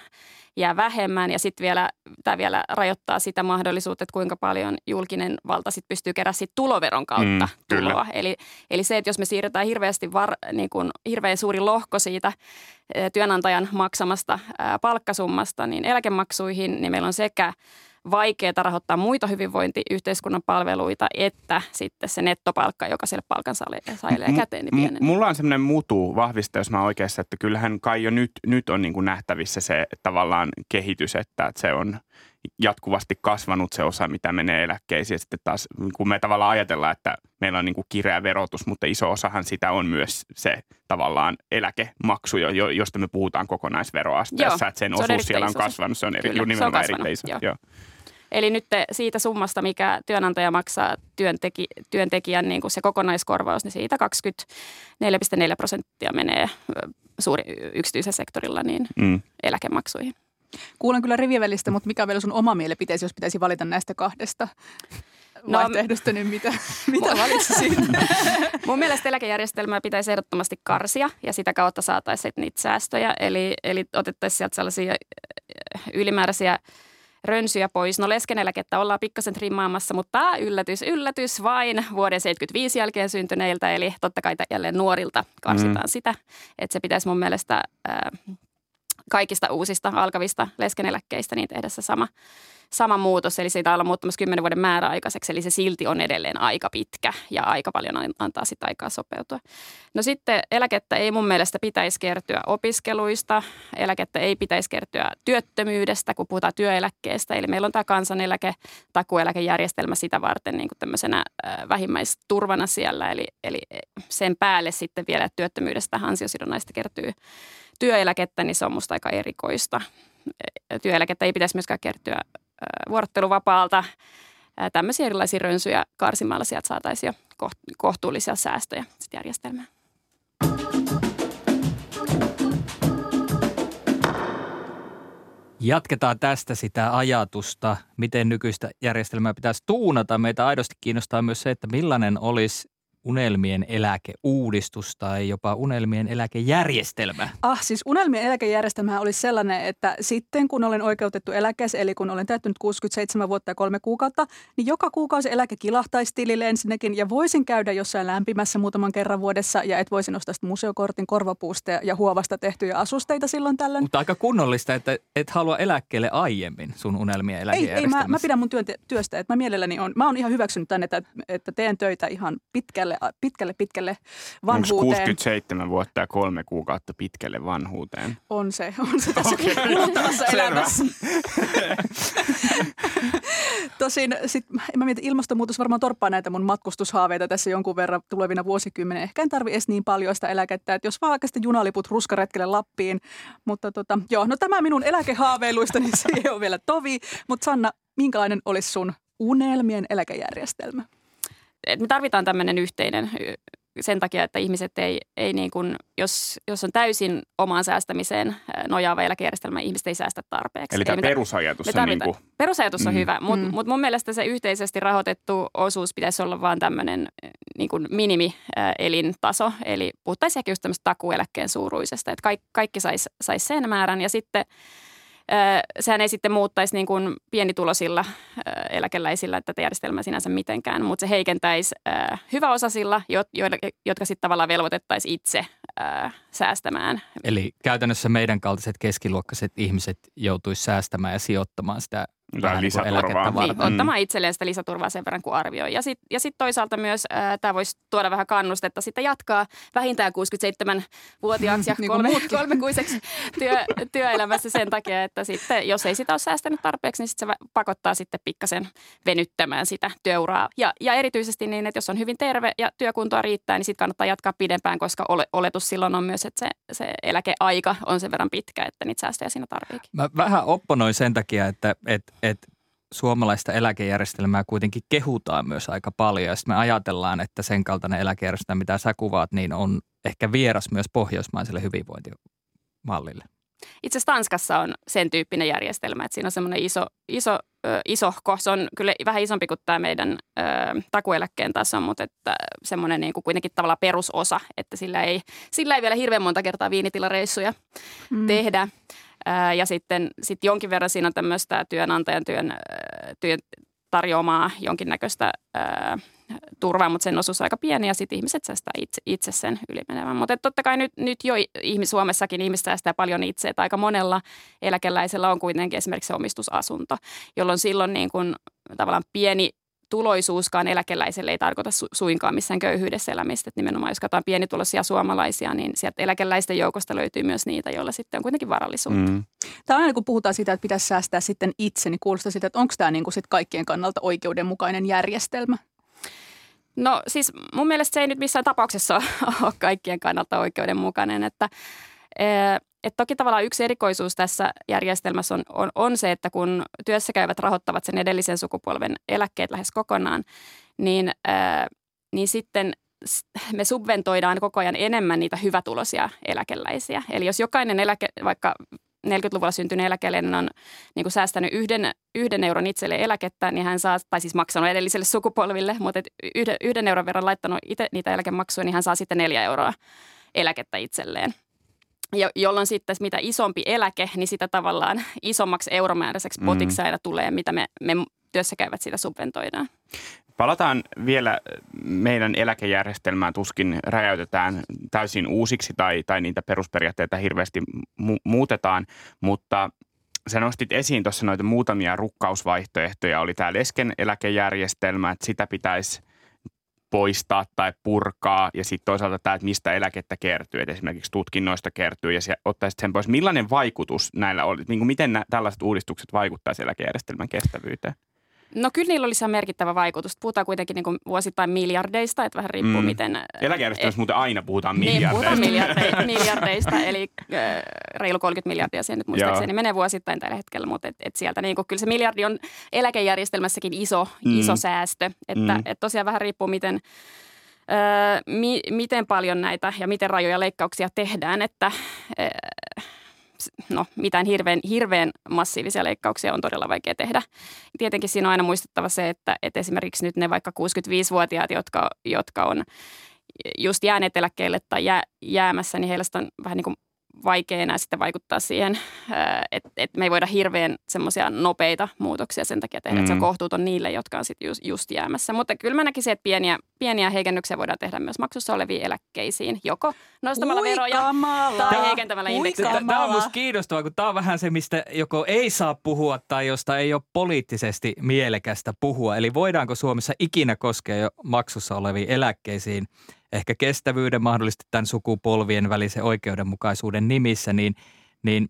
jää vähemmän ja sitten vielä, tämä vielä rajoittaa sitä mahdollisuutta, että kuinka paljon julkinen valta sitten pystyy kerää siitä tuloveron kautta mm, tuloa. Eli, eli se, että jos me siirretään hirveästi var, niin kuin, hirveän suuri lohko siitä työnantajan maksamasta palkkasummasta niin eläkemaksuihin, niin meillä on sekä – vaikeaa rahoittaa muita hyvinvointiyhteiskunnan palveluita, että sitten se nettopalkka, joka sille palkansaajalle jää käteen, niin pienenee. Mulla on semmoinen mutu vahvista, jos mä oikeassa, että kyllähän kai jo nyt, nyt on niin kuin nähtävissä se tavallaan kehitys, että se on – jatkuvasti kasvanut se osa, mitä menee eläkkeisiin. Ja sitten taas, kun me tavallaan ajatellaan, että meillä on niin kuin kireä verotus, mutta iso osahan sitä on myös se tavallaan eläkemaksu, jo- josta me puhutaan kokonaisveroasteessa, Joo, että sen se osuus siellä on kasvanut. Se on eri, Kyllä, Kyllä, se on nimenomaan kasvanut, erittäin iso. joo. Joo. Eli nyt te- siitä summasta, mikä työnantaja maksaa työnteki, työntekijän niin kuin se kokonaiskorvaus, niin siitä 24,4 prosenttia menee suuri yksityisellä sektorilla niin Mm. eläkemaksuihin. Kuulen kyllä rivien välistä, mutta mikä on vielä sun oma mielipiteesi, jos pitäisi valita näistä kahdesta No, vaihtoehdosta, niin mitä, mitä valitsisit? Mun mielestä eläkejärjestelmää pitäisi ehdottomasti karsia ja sitä kautta saataisiin niitä säästöjä. Eli, eli otettaisiin sieltä sellaisia äh, ylimääräisiä rönsyjä pois. No leskeneläkettä ollaan pikkasen trimmaamassa, mutta yllätys, yllätys vain vuoden 75 jälkeen syntyneiltä. Eli totta kai jälleen nuorilta karsitaan mm. sitä. Että se pitäisi mun mielestä äh, kaikista uusista alkavista leskeneläkkeistä niin tehdä se sama, sama muutos. Eli siitä ollaan muuttamassa 10 vuoden määräaikaiseksi, eli se silti on edelleen aika pitkä ja aika paljon an- antaa sitä aikaa sopeutua. No sitten eläkettä ei mun mielestä pitäisi kertyä opiskeluista, eläkettä ei pitäisi kertyä työttömyydestä, kun puhutaan työeläkkeestä. Eli meillä on tämä kansaneläke, takueläkejärjestelmä sitä varten niin kuin tämmöisenä äh, vähimmäisturvana siellä. Eli, eli sen päälle sitten vielä työttömyydestä ansiosidonnaista kertyy työeläkettä, niin se on musta aika erikoista. Työeläkettä ei pitäisi myöskään kertyä vuorotteluvapaalta. Tämmöisiä erilaisia rönsyjä karsimalla sieltä saataisiin jo koht- kohtuullisia säästöjä sitten järjestelmään. Jatketaan tästä sitä ajatusta, miten nykyistä järjestelmää pitäisi tuunata. Meitä aidosti kiinnostaa myös se, että millainen olisi unelmien eläkeuudistus tai jopa unelmien eläkejärjestelmä. Ah, siis unelmien eläkejärjestelmä olisi sellainen, että sitten kun olen oikeutettu eläkeeseen, eli kun olen täyttänyt 67 vuotta ja kolme kuukautta, niin joka kuukausi eläke kilahtaisi tilille ensinnäkin ja voisin käydä jossain lämpimässä muutaman kerran vuodessa ja et voisin ostaa museokortin korvapuusta ja huovasta tehtyjä asusteita silloin tällöin. Mutta aika kunnollista, että et halua eläkkeelle aiemmin sun unelmien Ei, ei eläkejärjestelmässä. mä, mä pidän mun työn, työstä, että mä mielelläni on, mä oon ihan hyväksynyt tänne, että, että teen töitä ihan pitkälle, pitkälle, pitkälle Onko vanhuuteen. 67 vuotta ja kolme kuukautta pitkälle vanhuuteen? On se, on se tässä kuluttavassa elämässä. Tosin sit, mä mietin, ilmastonmuutos varmaan torppaa näitä mun matkustushaaveita tässä jonkun verran tulevina vuosikymmenen. Ehkä en tarvi edes niin paljon sitä eläkettä, että jos vaan vaikka sitten junaliput ruskaretkelle Lappiin. Mutta tota, joo, no tämä minun eläkehaaveiluista, niin se ei ole vielä tovi. Mutta Sanna, minkälainen olisi sun unelmien eläkejärjestelmä? Et me tarvitaan tämmöinen yhteinen sen takia, että ihmiset ei, ei niin kuin, jos, jos on täysin omaan säästämiseen nojaava eläkejärjestelmä, ihmiset ei säästä tarpeeksi. Eli Ei tämä me- perusajatus me on niin kuin, Perusajatus on Mm. hyvä, mutta Mm. mut mun mielestä se yhteisesti rahoitettu osuus pitäisi olla vaan tämmöinen niin kuin minimi-elintaso. Eli puhuttaisiin ehkä just tämmöistä takueläkkeen suuruisesta, että kaikki, kaikki saisi sais sen määrän ja sitten sehän ei sitten muuttaisi niin kuin pienitulosilla eläkeläisillä tätä järjestelmää sinänsä mitenkään, mutta se heikentäisi hyväosasilla, jotka sitten tavallaan velvoitettaisiin itse säästämään. Eli käytännössä meidän kaltaiset keskiluokkaiset ihmiset joutuisi säästämään ja sijoittamaan sitä vähän niin lisäturvaa. varten. Niin, ottamaan itselleen sitä lisäturvaa sen verran kuin arvioi. Ja sitten ja sit toisaalta myös tämä voisi tuoda vähän kannustetta sitten jatkaa vähintään 67-vuotiaaksi ja Niin kolme, kolmekuiseksi työ, työelämässä sen takia, että sitten jos ei sitä ole säästänyt tarpeeksi, niin sit se pakottaa sitten pikkasen venyttämään sitä työuraa. Ja, ja erityisesti niin, että jos on hyvin terve ja työkuntoa riittää, niin sitten kannattaa jatkaa pidempään, koska ole, oletus silloin on myös, että se, se eläkeaika on sen verran pitkä, että niitä säästöjä siinä tarviikin. Mä vähän opponoin sen takia, että et, et suomalaista eläkejärjestelmää kuitenkin kehutaan myös aika paljon. Ja sitten me ajatellaan, että sen kaltainen eläkejärjestelmä, mitä sä kuvaat, niin on ehkä vieras myös pohjoismaiselle hyvinvointimallille. Itse asiassa Tanskassa on sen tyyppinen järjestelmä, että siinä on semmoinen iso, iso, ö, isohko. Se on kyllä vähän isompi kuin tämä meidän ö, takueläkkeen taso, mutta että semmoinen niin kuin kuitenkin tavallaan perusosa, että sillä ei, sillä ei vielä hirveän monta kertaa viinitilareissuja Mm. tehdä. Ja sitten sit jonkin verran siinä on tämmöistä työnantajan työn, työn tarjoamaa jonkinnäköistä ää, turvaa, mutta sen osuus on aika pieni ja sitten ihmiset säästää itse, itse sen ylimenevän. Mutta totta kai nyt, nyt jo ihmis, Suomessakin ihmiset säästää paljon itse, että aika monella eläkeläisellä on kuitenkin esimerkiksi omistusasunto, jolloin silloin niin kuin tavallaan pieni tuloisuuskaan eläkeläiselle ei tarkoita su- suinkaan missään köyhyydessä elämistä. Että nimenomaan jos katsotaan pienituloisia suomalaisia, niin sieltä eläkeläisten joukosta löytyy myös niitä, joilla sitten on kuitenkin varallisuutta. Mm. Tämä on aina kun puhutaan siitä, että pitäisi säästää sitten itse, niin kuulostaa sitä, että onko tämä niin kuin sit kaikkien kannalta oikeudenmukainen järjestelmä? No siis mun mielestä se ei nyt missään tapauksessa ole kaikkien kannalta oikeudenmukainen, että eh, et toki tavallaan yksi erikoisuus tässä järjestelmässä on, on, on se, että kun työssä käyvät rahoittavat sen edellisen sukupolven eläkkeet lähes kokonaan, niin, ää, niin sitten me subventoidaan koko ajan enemmän niitä hyvätuloisia eläkeläisiä. Eli jos jokainen eläke, vaikka 40-luvulla syntynyt eläkeläinen on niin kuin säästänyt yhden, yhden euron itselle eläkettä, niin hän saa, tai siis maksanut edelliselle sukupolville, mutta yhden, yhden euron verran laittanut itse niitä eläkemaksuja, niin hän saa sitten neljä euroa eläkettä itselleen jo, jolloin sitten mitä isompi eläke, niin sitä tavallaan isommaksi euromääräiseksi potiksi aina tulee, mitä me, me työssä käyvät sitä subventoidaan. Palataan vielä meidän eläkejärjestelmään, tuskin räjäytetään täysin uusiksi tai, tai niitä perusperiaatteita hirveästi mu- muutetaan, mutta sä nostit esiin tuossa noita muutamia rukkausvaihtoehtoja. Oli tämä lesken eläkejärjestelmä, että sitä pitäisi poistaa tai purkaa ja sitten toisaalta tämä, että mistä eläkettä kertyy, että esimerkiksi tutkinnoista kertyy ja ottaisit sen pois. Millainen vaikutus näillä oli, niin kuin miten nä, tällaiset uudistukset vaikuttaisivat eläkejärjestelmän kestävyyteen? No kyllä niillä olisi ihan merkittävä vaikutus. Puhutaan kuitenkin niin kuin vuosittain miljardeista, että vähän riippuu Mm. miten... Eläkejärjestelmässä muuten aina puhutaan Niin, miljardeista. puhutaan miljardeista, miljardeista eli äh, reilu 30 miljardia siihen nyt muistaakseni menee vuosittain tällä hetkellä, mutta et, et sieltä niin kuin, kyllä se miljardi on eläkejärjestelmässäkin iso, Mm. iso säästö, että Mm. et tosiaan vähän riippuu miten, äh, mi, miten paljon näitä ja miten rajoja leikkauksia tehdään, että äh, no mitään hirveän, hirveän massiivisia leikkauksia on todella vaikea tehdä. Tietenkin siinä on aina muistettava se, että, että esimerkiksi nyt ne vaikka 65-vuotiaat, jotka, jotka on just jääneet eläkkeelle tai jää, jäämässä, niin heillä on vähän niin kuin vaikea enää sitten vaikuttaa siihen, että et me ei voida hirveän semmoisia nopeita muutoksia sen takia tehdä, mm. että se on Mm. kohtuuton niille, jotka on sitten just, just jäämässä. Mutta kyllä mä näkisin, että pieniä, pieniä heikennyksiä voidaan tehdä myös maksussa oleviin eläkkeisiin, joko nostamalla Ui veroja kamala. tai heikentämällä kamala. Tämä on musta kiinnostavaa, kun tämä on vähän se, mistä joko ei saa puhua tai josta ei ole poliittisesti mielekästä puhua. Eli voidaanko Suomessa ikinä koskea jo maksussa oleviin eläkkeisiin, ehkä kestävyyden, mahdollisesti tämän sukupolvien välisen oikeudenmukaisuuden nimissä, niin, niin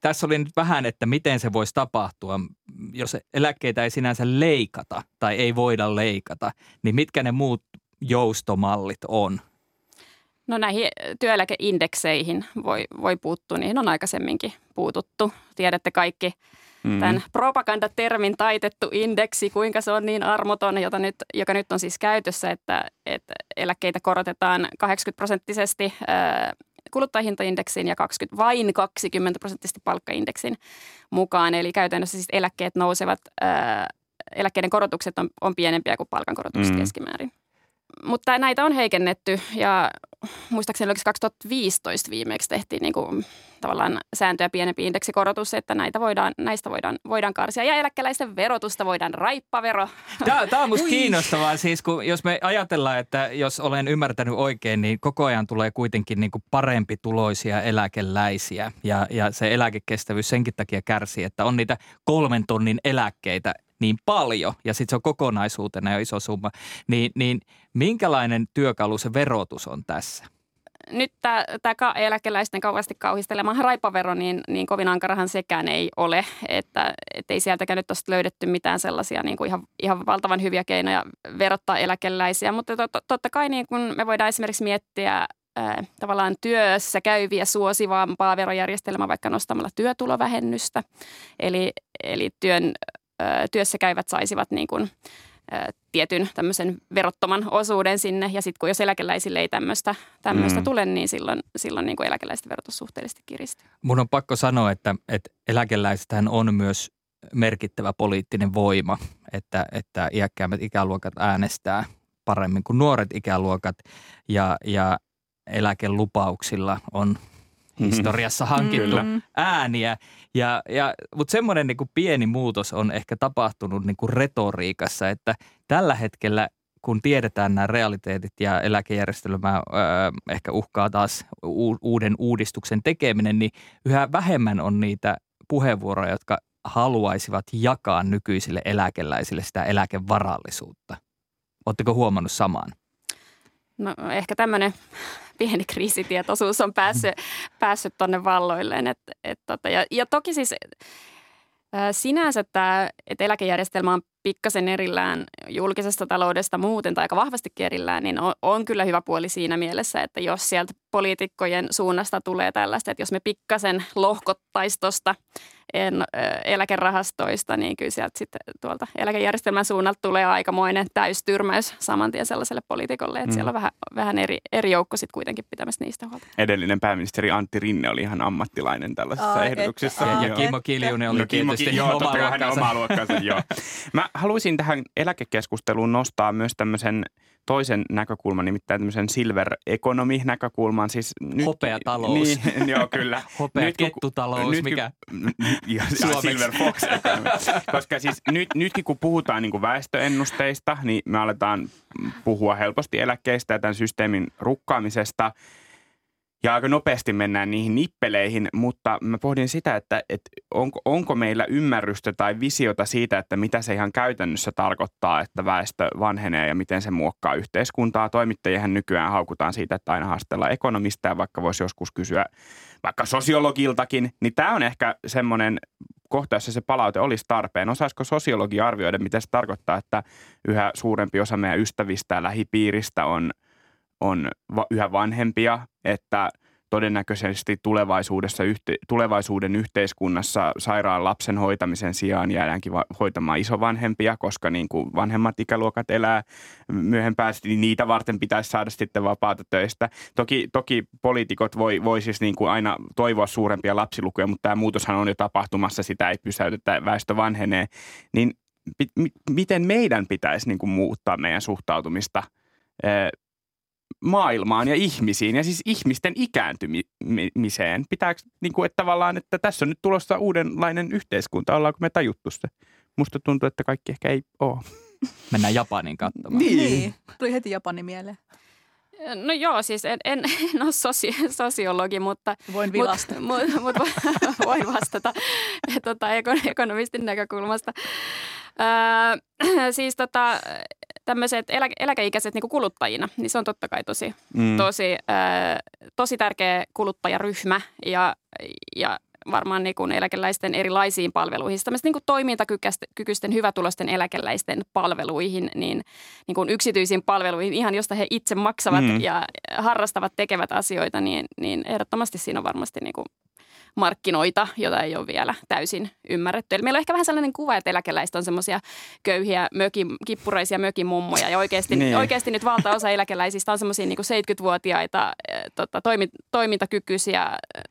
tässä oli nyt vähän, että miten se voisi tapahtua, jos eläkkeitä ei sinänsä leikata tai ei voida leikata, niin mitkä ne muut joustomallit on? No näihin työeläkeindekseihin voi, voi puuttua, niihin on aikaisemminkin puututtu. Tiedätte kaikki Mm. tämän propagandatermin taitettu indeksi, kuinka se on niin armoton, jota nyt, joka nyt on siis käytössä, että, että eläkkeitä korotetaan 80 prosenttisesti ää, kuluttajahintaindeksiin ja 20, vain 20 prosenttisesti palkkaindeksin mukaan. Eli käytännössä siis eläkkeet nousevat, ää, eläkkeiden korotukset on, on pienempiä kuin palkankorotukset mm. keskimäärin. Mutta näitä on heikennetty ja muistaakseni oliko se 2015 viimeksi tehtiin niin kuin, tavallaan sääntöä pienempi indeksikorotus, että näitä voidaan, näistä voidaan, voidaan karsia. Ja eläkeläisten verotusta voidaan raippavero. Tämä, tämä on musta kiinnostavaa, siis kun, jos me ajatellaan, että jos olen ymmärtänyt oikein, niin koko ajan tulee kuitenkin niin kuin parempi tuloisia eläkeläisiä ja, ja se eläkekestävyys senkin takia kärsii, että on niitä kolmen tonnin eläkkeitä niin paljon ja sitten se on kokonaisuutena jo iso summa, niin, niin minkälainen työkalu se verotus on tässä? Nyt tämä, eläkeläisten kauheasti kauhistelema raippavero, niin, niin kovin ankarahan sekään ei ole, että et ei sieltäkään nyt tosta löydetty mitään sellaisia niin kuin ihan, ihan valtavan hyviä keinoja verottaa eläkeläisiä, mutta tot, totta kai niin kun me voidaan esimerkiksi miettiä ää, tavallaan työssä käyviä suosivampaa verojärjestelmää vaikka nostamalla työtulovähennystä, eli, eli työn, työssä käyvät saisivat niin kuin, tietyn tämmöisen verottoman osuuden sinne. Ja sitten kun jos eläkeläisille ei tämmöistä, Mm. tule, niin silloin, silloin niin kuin eläkeläisten verotus suhteellisesti kiristyy. Mun on pakko sanoa, että, että eläkeläistähän on myös merkittävä poliittinen voima, että, että iäkkäämmät ikäluokat äänestää paremmin kuin nuoret ikäluokat ja, ja eläkelupauksilla on historiassa hankittu Mm. ääniä. Ja, ja, mutta semmoinen niin pieni muutos on ehkä tapahtunut niin kuin retoriikassa, että tällä hetkellä kun tiedetään nämä realiteetit ja eläkejärjestelmää öö, ehkä uhkaa taas u- uuden uudistuksen tekeminen, niin yhä vähemmän on niitä puheenvuoroja, jotka haluaisivat jakaa nykyisille eläkeläisille sitä eläkevarallisuutta. Oletteko huomannut samaan? No ehkä tämmöinen pieni kriisitietoisuus on päässyt, päässyt tuonne valloilleen. Et, et tota, ja, ja toki siis sinänsä tämä, että eläkejärjestelmä on pikkasen erillään julkisesta taloudesta muuten tai aika vahvastikin erillään, niin on, on kyllä hyvä puoli siinä mielessä, että jos sieltä poliitikkojen suunnasta tulee tällaista, että jos me pikkasen lohkottaisiin tuosta en, eläkerahastoista, niin kyllä sieltä sitten tuolta eläkejärjestelmän suunnalta tulee aikamoinen täystyrmäys saman tien sellaiselle poliitikolle, että mm. siellä on vähän, vähän eri, eri joukko sitten kuitenkin pitämässä niistä huolta. Edellinen pääministeri Antti Rinne oli ihan ammattilainen tällaisessa Aa, ehdotuksessa. et- Ja. Kimmo Kiljunen oli No, Kimmo tietysti joo, oma totta kai hänen luokkansa. omaa luokkansa, joo. Mä haluaisin tähän eläkekeskusteluun nostaa myös tämmöisen toisen näkökulman, nimittäin tämmöisen silver economy näkökulman. Siis nyt, Hopeatalous. Niin, joo, kyllä. Hopea Nytkin- kettutalous, nytkin- mikä ja. Silver Fox economy. Koska siis nyt, nytkin kun puhutaan niin kuin väestöennusteista, niin me aletaan puhua helposti eläkkeistä ja tämän systeemin rukkaamisesta. Ja aika nopeasti mennään niihin nippeleihin, mutta mä pohdin sitä, että, että onko, onko meillä ymmärrystä tai visiota siitä, että mitä se ihan käytännössä tarkoittaa, että väestö vanhenee ja miten se muokkaa yhteiskuntaa. Toimittajien nykyään haukutaan siitä, että aina haastellaan ekonomista ja vaikka voisi joskus kysyä vaikka sosiologiltakin, niin tämä on ehkä semmoinen kohta, jossa se palaute olisi tarpeen. Osaisiko sosiologi arvioida, mitä se tarkoittaa, että yhä suurempi osa meidän ystävistä ja lähipiiristä on, on va- yhä vanhempia, että todennäköisesti tulevaisuudessa yhte, tulevaisuuden yhteiskunnassa sairaan lapsen hoitamisen sijaan jäädäänkin va- hoitamaan isovanhempia, koska niin kuin vanhemmat ikäluokat elää myöhempään, niin niitä varten pitäisi saada sitten vapaata töistä. Toki, toki poliitikot voi, voi siis niin kuin aina toivoa suurempia lapsilukuja, mutta tämä muutoshan on jo tapahtumassa, sitä ei pysäytetä, väestö vanhenee. Niin miten meidän pitäisi niin kuin muuttaa meidän suhtautumista maailmaan ja ihmisiin ja siis ihmisten ikääntymiseen. Pitääkö, niin kuin, että tavallaan, että tässä on nyt tulossa uudenlainen yhteiskunta, ollaanko me tajuttu se? Musta tuntuu, että kaikki ehkä ei ole. mennään Japaniin katsomaan. Niin. Niin. Tuli heti Japani mieleen. No joo, siis en, en, en ole sosi, sosiologi, mutta Voin vilasta. Mutta mut, mut voin vastata tota, ekon- ekonomistin näkökulmasta. Öö, siis tota, tämmöiset elä, eläkeikäiset niin kuluttajina, niin se on totta kai tosi, Mm. tosi, öö, tosi tärkeä kuluttajaryhmä ja, ja varmaan niin kuin eläkeläisten erilaisiin palveluihin, tämmöisten niin kuin toimintakykyisten, hyvätulosten eläkeläisten palveluihin, niin, niin kuin yksityisiin palveluihin, ihan josta he itse maksavat Mm. ja harrastavat, tekevät asioita, niin, niin ehdottomasti siinä on varmasti niin kuin markkinoita, joita ei ole vielä täysin ymmärretty. Eli meillä on ehkä vähän sellainen kuva, että eläkeläiset on semmoisia köyhiä, mökin, kippuraisia mökimummoja. Ja oikeasti, Niin. oikeasti nyt valtaosa eläkeläisistä on semmoisia niin 70-vuotiaita eh, tota, toimi, toimintakykyisiä eh,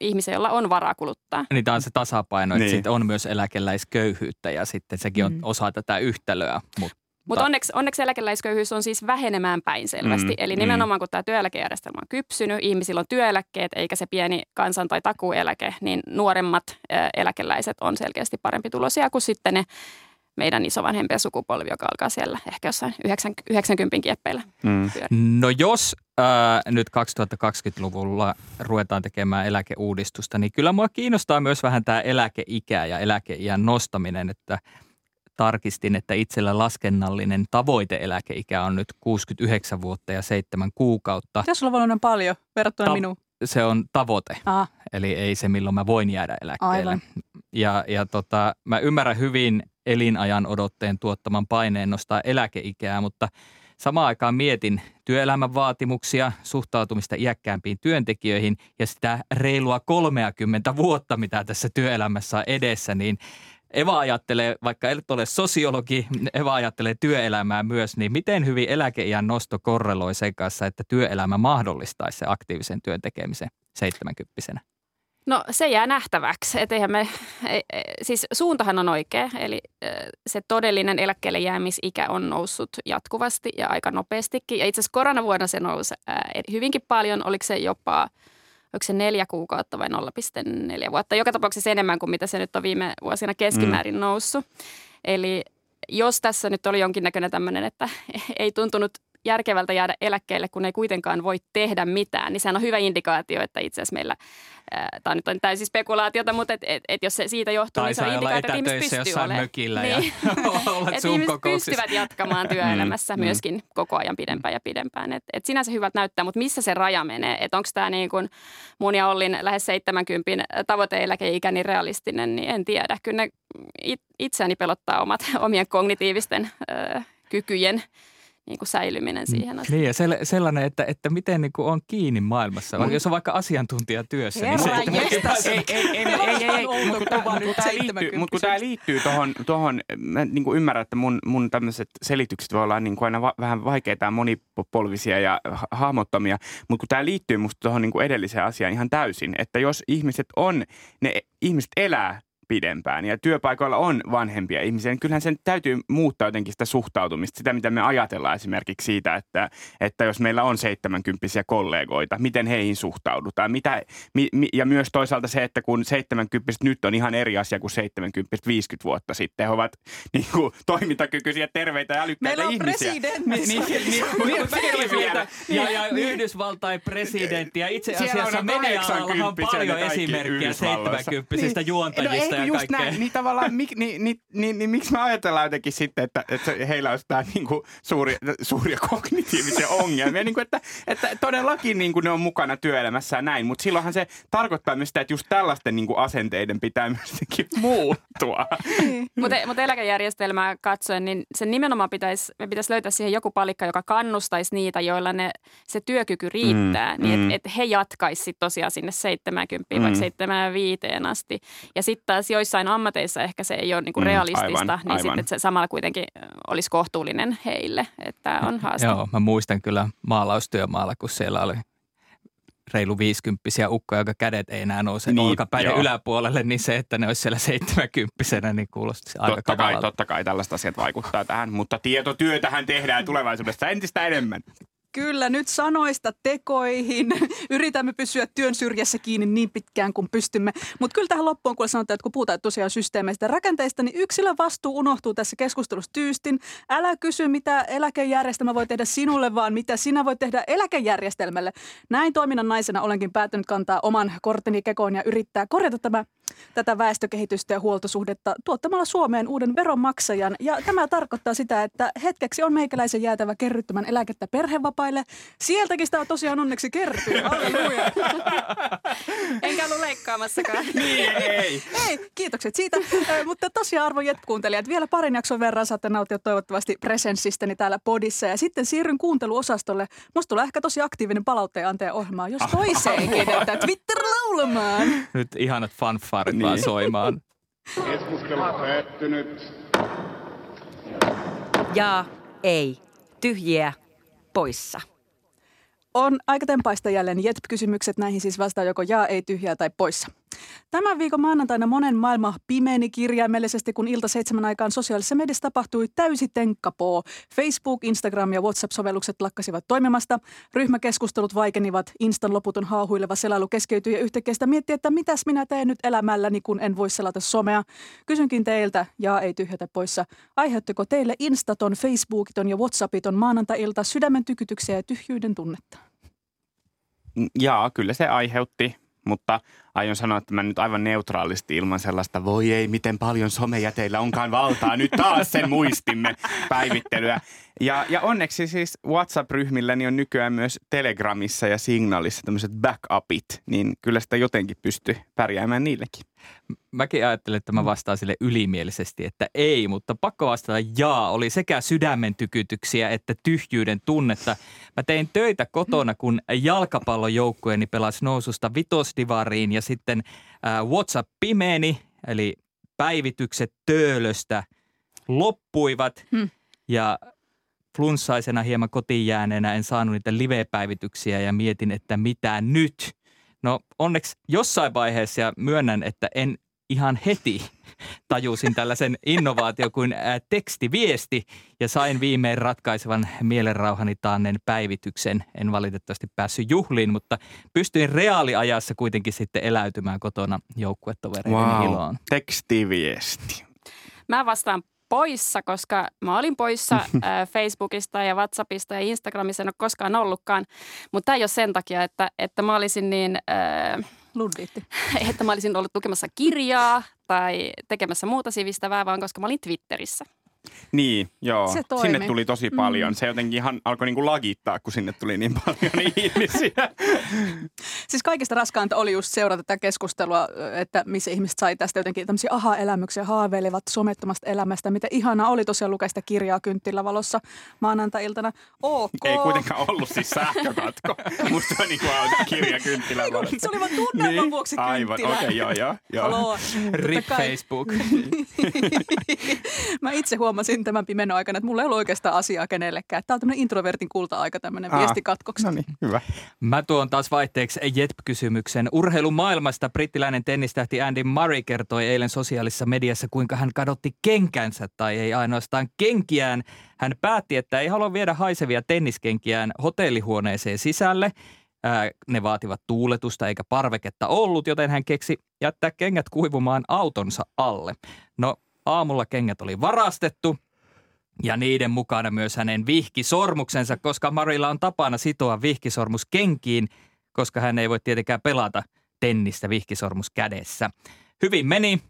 ihmisiä, joilla on varaa kuluttaa. Niin tämä on se tasapaino, että Niin. sit on myös eläkeläisköyhyyttä ja sitten sekin on Mm. osa tätä yhtälöä. Mutta Mutta onneksi, onneksi eläkeläisköyhyys on siis vähenemään päin selvästi. Mm, Mm, Eli mm. nimenomaan kun tämä työeläkejärjestelmä on kypsynyt, ihmisillä on työeläkkeet eikä se pieni kansan- tai takueläke, niin nuoremmat eläkeläiset on selkeästi parempi tulosia kuin sitten ne meidän isovanhempien sukupolvi, joka alkaa siellä ehkä jossain 90, 90 kieppeillä. Mm. No jos ää, nyt 2020-luvulla ruvetaan tekemään eläkeuudistusta, niin kyllä mua kiinnostaa myös vähän tämä eläkeikä ja eläkeiän nostaminen, että tarkistin, että itsellä laskennallinen tavoiteeläkeikä on nyt 69 vuotta ja 7 kuukautta. Pitäisi olla paljon paljon verrattuna Ta- minuun. Se on tavoite, Ah, eli ei se milloin mä voin jäädä eläkkeelle. Aivan. Ja, ja tota, mä ymmärrän hyvin elinajan odotteen tuottaman paineen nostaa eläkeikää, mutta samaan aikaan mietin työelämän vaatimuksia, suhtautumista iäkkäämpiin työntekijöihin ja sitä reilua 30 vuotta, mitä tässä työelämässä on edessä, niin Eva ajattelee, vaikka et ole sosiologi, Eva ajattelee työelämää myös, niin miten hyvin eläkeiän nosto korreloi sen kanssa, että työelämä mahdollistaisi se aktiivisen työn tekemisen 70 No se jää nähtäväksi. Et eihän me, ei, ei, siis suuntahan on oikea, eli ö, se todellinen eläkkeelle jäämisikä on noussut jatkuvasti ja aika nopeastikin. Ja itse asiassa koronavuonna se nousi ää, hyvinkin paljon, oliko se jopa, oliko se neljä kuukautta vai 0,4 vuotta. Joka tapauksessa enemmän kuin mitä se nyt on viime vuosina keskimäärin mm. noussut. Eli jos tässä nyt oli jonkinnäköinen tämmöinen, että ei tuntunut järkevältä jäädä eläkkeelle, kun ei kuitenkaan voi tehdä mitään, niin sehän on hyvä indikaatio, että itse asiassa meillä Tämä nyt on täysin spekulaatiota, mutta et, et, et jos se siitä johtuu, Tai niin se on indikaatio, että ihmiset jossain olemaan. mökillä niin. ja olla että ihmiset pystyvät jatkamaan työelämässä Mm, myöskin koko ajan pidempään ja pidempään. Et, et sinänsä hyvät näyttää, mutta missä se raja menee? Että onko tämä niin kuin mun ja Ollin lähes 70 tavoiteeläkeikä niin realistinen, niin en tiedä. Kyllä ne it, itseäni pelottaa omat, omien kognitiivisten ö, kykyjen niin kuin säilyminen siihen asti. Niin ja sel- sellainen, että, että miten niin kuin on kiinni maailmassa. Vaikka jos on vaikka asiantuntijatyössä, niin se, Herra että jestas. ei, ei, ei, ei, ei, ei, ei, Outo mutta kun tämä nyt liittyy, mut kun tää liittyy tuohon, tohon, mä niin kuin ymmärrän, että mun, mun tämmöiset selitykset voi olla niin kuin aina va, vähän vaikeita ja monipolvisia ja ha- hahmottomia, mutta kun tämä liittyy musta tuohon niin kuin edelliseen asiaan ihan täysin, että jos ihmiset on, ne ihmiset elää pidempään. Ja työpaikoilla on vanhempia ihmisiä, niin kyllähän sen täytyy muuttaa jotenkin sitä suhtautumista, sitä mitä me ajatellaan esimerkiksi siitä, että, että jos meillä on 70 kollegoita, miten heihin suhtaudutaan, mitä, mi, mi, ja myös toisaalta se, että kun 70 nyt on ihan eri asia kuin 70 50 vuotta sitten, he ovat niin kuin, toimintakykyisiä, terveitä ja älykkäitä Meillä on ihmisiä. presidentti. Niin, niin, niin, ja, ja Yhdysvaltain presidentti. Ja itse asiassa on media-alalla on 80-vuotiaita paljon esimerkkejä. 70 juontajista ja ei, just näin. Niin tavallaan, mik, niin, niin, niin, niin, miksi me ajatellaan jotenkin sitten, että, että heillä olisi tämä niin kuin suuri, suuria kognitiivisia ongelmia. niin kuin, että, että todellakin niin kuin ne on mukana työelämässä ja näin, mutta silloinhan se tarkoittaa myös sitä, että just tällaisten niin kuin asenteiden pitää myös jotenkin muuttua. Mutta mut eläkejärjestelmää katsoen, niin sen nimenomaan pitäisi, me pitäisi löytää siihen joku palikka, joka kannustaisi niitä, joilla ne, se työkyky riittää, Mm, niin mm. että et he jatkaisivat tosiaan sinne 70, Mm. vaikka 75 asti. Ja sitten taas joissain ammateissa ehkä se ei ole niinku Mm, realistista, aivan, niin aivan. sitten että se samalla kuitenkin olisi kohtuullinen heille, että tämä on haaste. Joo, mä muistan kyllä maalaustyömaalla, kun siellä oli reilu viisikymppisiä ukkoja, joka kädet ei enää nouse Niin, olkapäiden joo. yläpuolelle, niin se, että ne olisi siellä seitsemänkympisenä, niin kuulosti aika Totta kai, totta kai tällaiset asiat vaikuttaa tähän, mutta tietotyötähän tehdään tulevaisuudessa entistä enemmän. Kyllä, nyt sanoista tekoihin. Yritämme pysyä työn syrjässä kiinni niin pitkään kuin pystymme. Mutta kyllä tähän loppuun, kun sanotaan, että kun puhutaan tosiaan systeemeistä ja rakenteista, niin yksilön vastuu unohtuu tässä keskustelussa tyystin. Älä kysy, mitä eläkejärjestelmä voi tehdä sinulle, vaan mitä sinä voit tehdä eläkejärjestelmälle. Näin toiminnan naisena olenkin päätynyt kantaa oman korteni kekoon ja yrittää korjata tämä, tätä väestökehitystä ja huoltosuhdetta tuottamalla Suomeen uuden veronmaksajan. Ja tämä tarkoittaa sitä, että hetkeksi on meikäläisen jäätävä kerryttämään eläkettä perhevapaille. Sieltäkin sitä tosiaan onneksi kertyy. Halleluja. Enkä ollut leikkaamassakaan. Niin, ei. Ei, kiitokset siitä. Mutta tosiaan arvon Jet-kuuntelijat, vielä parin jakson verran saatte nauttia toivottavasti presenssistäni täällä podissa. Ja sitten siirryn kuunteluosastolle. Musta tulee ehkä tosi aktiivinen palautteen antaja ohjelmaa, jos toiseenkin, että Twitter laulamaan. Nyt ihanat fanfaarit Niin. vaan soimaan. Keskustelu päättynyt. Ja ei. Tyhjiä poissa. On aika tempaista jälleen Jet-kysymykset. Näihin siis vastaa joko jaa, ei, tyhjää tai poissa. Tämän viikon maanantaina monen maailma pimeeni kirjaimellisesti, kun ilta seitsemän aikaan sosiaalisessa mediassa tapahtui täysi tenkkapoo. Facebook, Instagram ja WhatsApp-sovellukset lakkasivat toimimasta. Ryhmäkeskustelut vaikenivat. Instan loputon haahuileva selailu keskeytyi ja yhtäkkiä sitä miettii, että mitäs minä teen nyt elämälläni, kun en voi selata somea. Kysynkin teiltä, ja ei tyhjätä poissa, aiheuttiko teille Instaton, Facebookiton ja Whatsappiton maanantai-ilta sydämen tykytyksiä ja tyhjyyden tunnetta? Jaa, kyllä se aiheutti, mutta aion sanoa, että mä nyt aivan neutraalisti ilman sellaista, voi ei, miten paljon somejäteillä onkaan valtaa, nyt taas sen muistimme päivittelyä. Ja, ja onneksi siis WhatsApp-ryhmilläni on nykyään myös Telegramissa ja Signalissa tämmöiset backupit, niin kyllä sitä jotenkin pystyy pärjäämään niillekin. Mäkin ajattelin, että mä vastaan sille ylimielisesti, että ei, mutta pakko vastata jaa. Oli sekä sydämen tykytyksiä että tyhjyyden tunnetta. Mä tein töitä kotona, kun jalkapallojoukkueeni pelasi noususta vitosdivariin ja sitten äh, WhatsApp pimeeni, eli päivitykset töölöstä loppuivat Hmm. ja flunssaisena hieman kotiin jääneenä en saanut niitä live-päivityksiä ja mietin, että mitä nyt. No onneksi jossain vaiheessa ja myönnän, että en ihan heti tajusin tällaisen innovaatio kuin tekstiviesti ja sain viimein ratkaisevan mielenrauhani taannen päivityksen. En valitettavasti päässyt juhliin, mutta pystyin reaaliajassa kuitenkin sitten eläytymään kotona joukkuetovereiden iloon. tekstiviesti. Mä vastaan poissa, koska mä olin poissa ää, Facebookista ja WhatsAppista ja Instagramissa, en ole koskaan ollutkaan. Mutta tämä ei ole sen takia, että, että mä olisin niin ää, Luddiitti. että mä olisin ollut tukemassa kirjaa tai tekemässä muuta sivistävää, vaan koska mä olin Twitterissä. Niin, joo. Se toimi. Sinne tuli tosi paljon. Mm. Se jotenkin ihan alkoi niinku lagittaa, kun sinne tuli niin paljon ihmisiä. Siis kaikista raskainta oli just seurata tätä keskustelua, että missä ihmiset sai tästä jotenkin tämmöisiä aha-elämyksiä, haaveilevat somettomasta elämästä. Mitä ihanaa oli tosiaan lukea sitä kirjaa kynttilävalossa maanantai-iltana. Ok. Ei kuitenkaan ollut siis sähkökatko. Musta on niinku kirja kynttilä. Se oli vaan tunnelman vuoksi Aivan, kynttilä. okei, okay, joo, joo. joo. Rip Facebook. Mä itse huomasin tämän pimeän aikana, että mulla ei ollut oikeastaan asiaa kenellekään. Tämä on tämmöinen introvertin kulta-aika, tämmöinen Aa, viestikatkoksi. No niin, hyvä. Mä tuon taas vaihteeksi Jetp-kysymyksen. Urheilumaailmasta brittiläinen tennistähti Andy Murray kertoi eilen sosiaalisessa mediassa, kuinka hän kadotti kenkänsä tai ei ainoastaan kenkiään. Hän päätti, että ei halua viedä haisevia tenniskenkiään hotellihuoneeseen sisälle. Ne vaativat tuuletusta eikä parveketta ollut, joten hän keksi jättää kengät kuivumaan autonsa alle. No aamulla kengät oli varastettu ja niiden mukana myös hänen vihkisormuksensa, koska Marilla on tapana sitoa vihkisormus kenkiin, koska hän ei voi tietenkään pelata tennistä vihkisormus kädessä. Hyvin meni.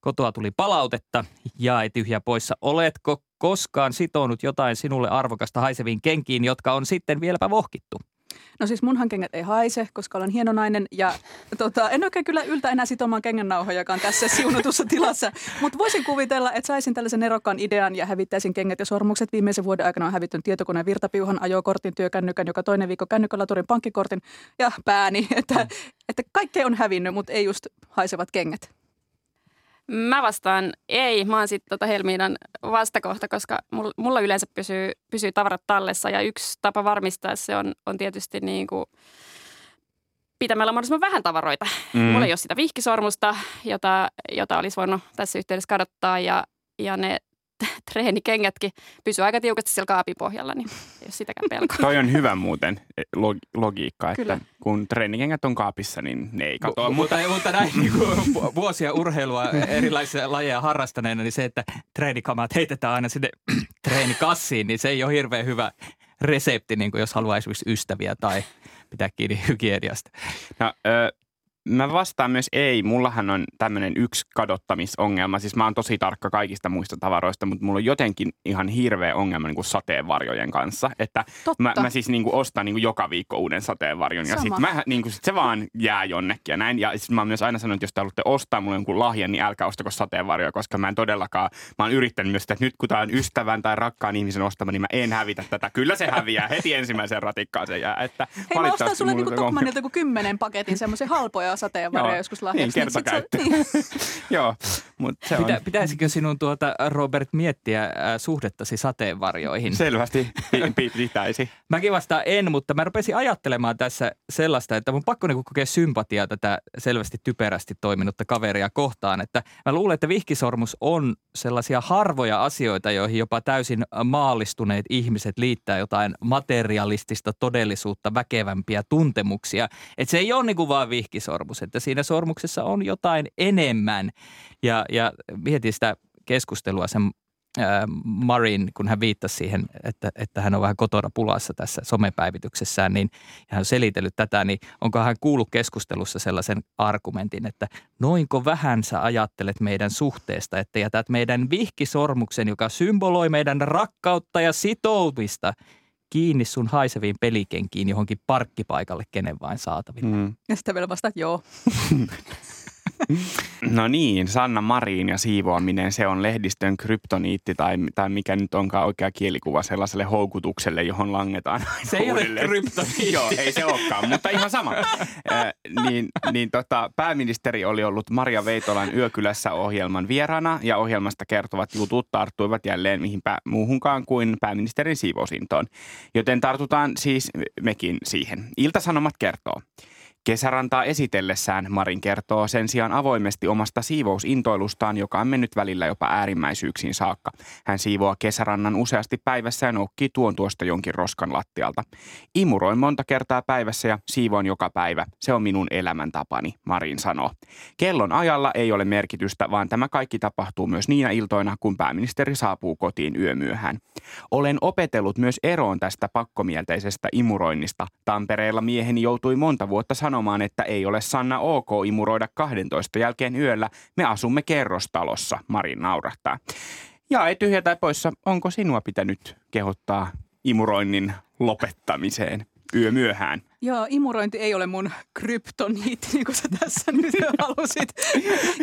Kotoa tuli palautetta ja ei tyhjä poissa. Oletko koskaan sitonut jotain sinulle arvokasta haiseviin kenkiin, jotka on sitten vieläpä vohkittu? No siis munhan kengät ei haise, koska olen hienonainen ja tota, en oikein kyllä yltä enää sitomaan kengännauhoja, joka on tässä siunatussa tilassa. Mutta voisin kuvitella, että saisin tällaisen erokkaan idean ja hävittäisin kengät ja sormukset. Viimeisen vuoden aikana on hävittänyt tietokoneen virtapiuhan, ajokortin, työkännykän, joka toinen viikko kännykälaturin pankkikortin ja pääni. Että, että kaikkea on hävinnyt, mutta ei just haisevat kengät. Mä vastaan ei. Mä oon sitten tota Helmiinan vastakohta, koska mulla, yleensä pysyy, pysyy tavarat tallessa. Ja yksi tapa varmistaa se on, on tietysti niin kuin pitämällä mahdollisimman vähän tavaroita. Mm. Mulla ei ole sitä vihkisormusta, jota, jota olisi voinut tässä yhteydessä kadottaa. Ja, ja ne treenikengätkin pysyy aika tiukasti siellä kaapipohjalla, niin ei ole sitäkään pelkoa. Toi on hyvä muuten eh, log- logiikka, että Kyllä. kun treenikengät on kaapissa, niin ne ei katoa. Mu- mutta, mutta näin niin kuin vuosia urheilua erilaisia lajeja harrastaneena, niin se, että treenikamat heitetään aina sinne treenikassiin, niin se ei ole hirveän hyvä resepti, niin kuin jos haluaa esimerkiksi ystäviä tai pitää kiinni hygieniasta. No, ö, mä vastaan myös ei. Mullahan on tämmöinen yksi kadottamisongelma. Siis mä oon tosi tarkka kaikista muista tavaroista, mutta mulla on jotenkin ihan hirveä ongelma niin kuin sateenvarjojen kanssa. Että Totta. mä, mä siis niin kuin ostan niin kuin joka viikko uuden sateenvarjon ja sitten mä, niin kuin, sit se vaan jää jonnekin ja näin. Ja sit mä oon myös aina sanonut, että jos te haluatte ostaa mulle jonkun lahjan, niin älkää ostako sateenvarjoja, koska mä en todellakaan, mä oon yrittänyt myös sitä, että nyt kun tää on ystävän tai rakkaan ihmisen ostama, niin mä en hävitä tätä. Kyllä se häviää heti ensimmäiseen ratikkaan se jää. Että Hei mä ostan sulle niinku joku kymmenen paketin semmoisia halpoja sateenvarjoja Joo. joskus lahjaksi. Niin, sit se- kertakäyttö. niin. Joo, mutta se on Pitä, pitäisikö sinun tuota, Robert, miettiä äh, suhdettasi sateenvarjoihin? selvästi pi- pi- pitäisi. Mäkin vastaan en, mutta mä rupesin ajattelemaan tässä sellaista, että mun pakko niinku kokea sympatiaa tätä selvästi typerästi toiminutta kaveria kohtaan. Että mä luulen, että vihkisormus on sellaisia harvoja asioita, joihin jopa täysin maallistuneet ihmiset liittää jotain materialistista todellisuutta, väkevämpiä tuntemuksia. Että se ei ole niinku vaan vihkisormus, että siinä sormuksessa on jotain enemmän. Ja, ja mietin sitä keskustelua sen ää, Marin, kun hän viittasi siihen, että, että hän on vähän kotona pulassa tässä somepäivityksessään, niin hän on selitellyt tätä, niin onko hän kuullut keskustelussa sellaisen argumentin, että noinko vähän sä ajattelet meidän suhteesta, että jätät meidän vihkisormuksen, joka symboloi meidän rakkautta ja sitoutumista, kiinni sun haiseviin pelikenkiin johonkin parkkipaikalle kenen vain saatavilla. Mm. Ja sitten vielä vasta, että joo. No niin, Sanna Marin ja siivoaminen, se on lehdistön kryptoniitti tai, tai mikä nyt onkaan oikea kielikuva sellaiselle houkutukselle, johon langetaan Se ei ole kryptoniitti. Joo, ei se olekaan, mutta ihan sama. Äh, niin niin tota, pääministeri oli ollut Maria Veitolan Yökylässä ohjelman vieraana ja ohjelmasta kertovat jutut tarttuivat jälleen mihinpä muuhunkaan kuin pääministerin siivousintoon. Joten tartutaan siis mekin siihen. Iltasanomat kertoo. Kesärantaa esitellessään Marin kertoo sen sijaan avoimesti omasta siivousintoilustaan, joka on mennyt välillä jopa äärimmäisyyksiin saakka. Hän siivoaa kesärannan useasti päivässä ja noukkii tuon tuosta jonkin roskan lattialta. Imuroin monta kertaa päivässä ja siivoan joka päivä. Se on minun elämäntapani, Marin sanoo. Kellon ajalla ei ole merkitystä, vaan tämä kaikki tapahtuu myös niinä iltoina, kun pääministeri saapuu kotiin yömyöhään. Olen opetellut myös eroon tästä pakkomielteisestä imuroinnista. Tampereella mieheni joutui monta vuotta sanomaan, sanomaan, että ei ole Sanna ok imuroida 12 jälkeen yöllä. Me asumme kerrostalossa, Marin naurahtaa. Ja ei tyhjä tai poissa, onko sinua pitänyt kehottaa imuroinnin lopettamiseen yö myöhään? Joo, imurointi ei ole mun kryptoniitti, niin kuin sä tässä nyt halusit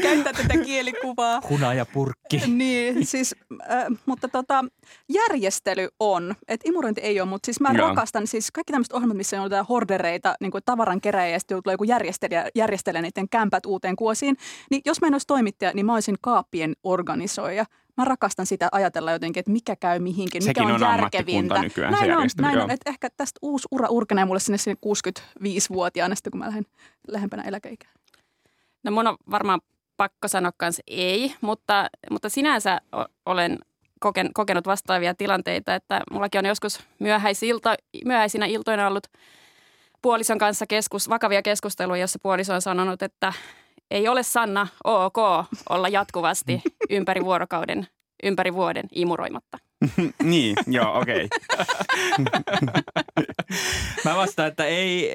käyttää tätä kielikuvaa. Hunajapurkki. Niin, siis, äh, mutta tota, järjestely on. että imurointi ei ole, mutta siis mä Joo. rakastan siis kaikki tämmöiset ohjelmat, missä on jotain hordereita, niin kuin tavaran keräjä ja sitten tulee joku järjestelijä, järjestelee niiden kämpät uuteen kuosiin. Niin jos mä en olisi toimittaja, niin mä olisin kaappien organisoija. Mä rakastan sitä ajatella jotenkin, että mikä käy mihinkin, mikä Sekin on, on ammattikunta järkevintä. nykyään, se näin on, näin joo. on. Että ehkä tästä uusi ura urkenee mulle sinne, sinne 65-vuotiaana sitten, kun mä lähden lähempänä eläkeikää. No mun on varmaan pakko sanoa kanssa ei, mutta, mutta sinänsä olen koken, kokenut vastaavia tilanteita, että mullakin on joskus myöhäisilta, myöhäisinä iltoina ollut puolison kanssa keskus, vakavia keskusteluja, jossa puoliso on sanonut, että ei ole Sanna ok olla jatkuvasti ympäri vuorokauden, ympäri vuoden imuroimatta. niin, joo, okei. Mä vastaan, että ei,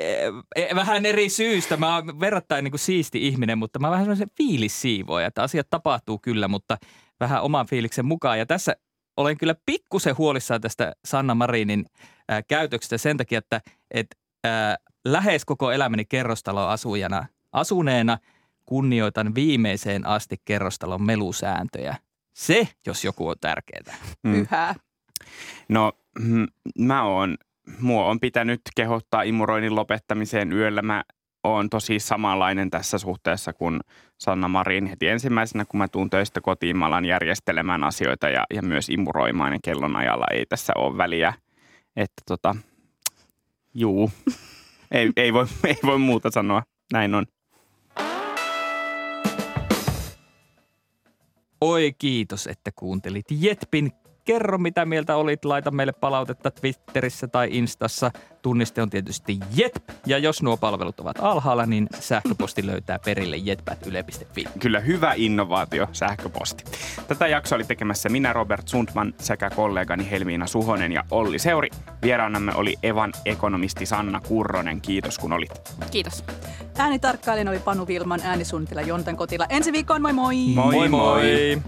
eh, vähän eri syystä. Mä oon verrattain niin kuin siisti ihminen, mutta mä oon vähän sellaisen fiilissiivoja, että asiat tapahtuu kyllä, mutta vähän oman fiiliksen mukaan. Ja tässä olen kyllä pikkusen huolissaan tästä Sanna Marinin äh, käytöksestä sen takia, että et, äh, lähes koko elämäni kerrostaloasujana, asuneena kunnioitan viimeiseen asti kerrostalon melusääntöjä. Se, jos joku on tärkeää. Mm. No, mm, mä oon, mua on pitänyt kehottaa imuroinnin lopettamiseen yöllä. Mä oon tosi samanlainen tässä suhteessa kuin Sanna Marin. Heti ensimmäisenä, kun mä tuun töistä kotiin, mä alan järjestelemään asioita ja, ja myös imuroimaan ja kellonajalla ei tässä ole väliä. Että tota, juu, ei, ei, voi, ei voi muuta sanoa. Näin on. Oi kiitos, että kuuntelit Jetpin. Kerro, mitä mieltä olit. Laita meille palautetta Twitterissä tai Instassa. Tunniste on tietysti Jetp. Ja jos nuo palvelut ovat alhaalla, niin sähköposti löytää perille jetpät.yle.fi. Kyllä hyvä innovaatio, sähköposti. Tätä jaksoa oli tekemässä minä, Robert Sundman, sekä kollegani Helmiina Suhonen ja Olli Seuri. Vieraanamme oli Evan ekonomisti Sanna Kurronen. Kiitos kun olit. Kiitos. Äänitarkkailijana oli Panu Vilman, äänisuunnittelija Jontan Kotila. Ensi viikkoon, moi moi! Moi moi! moi.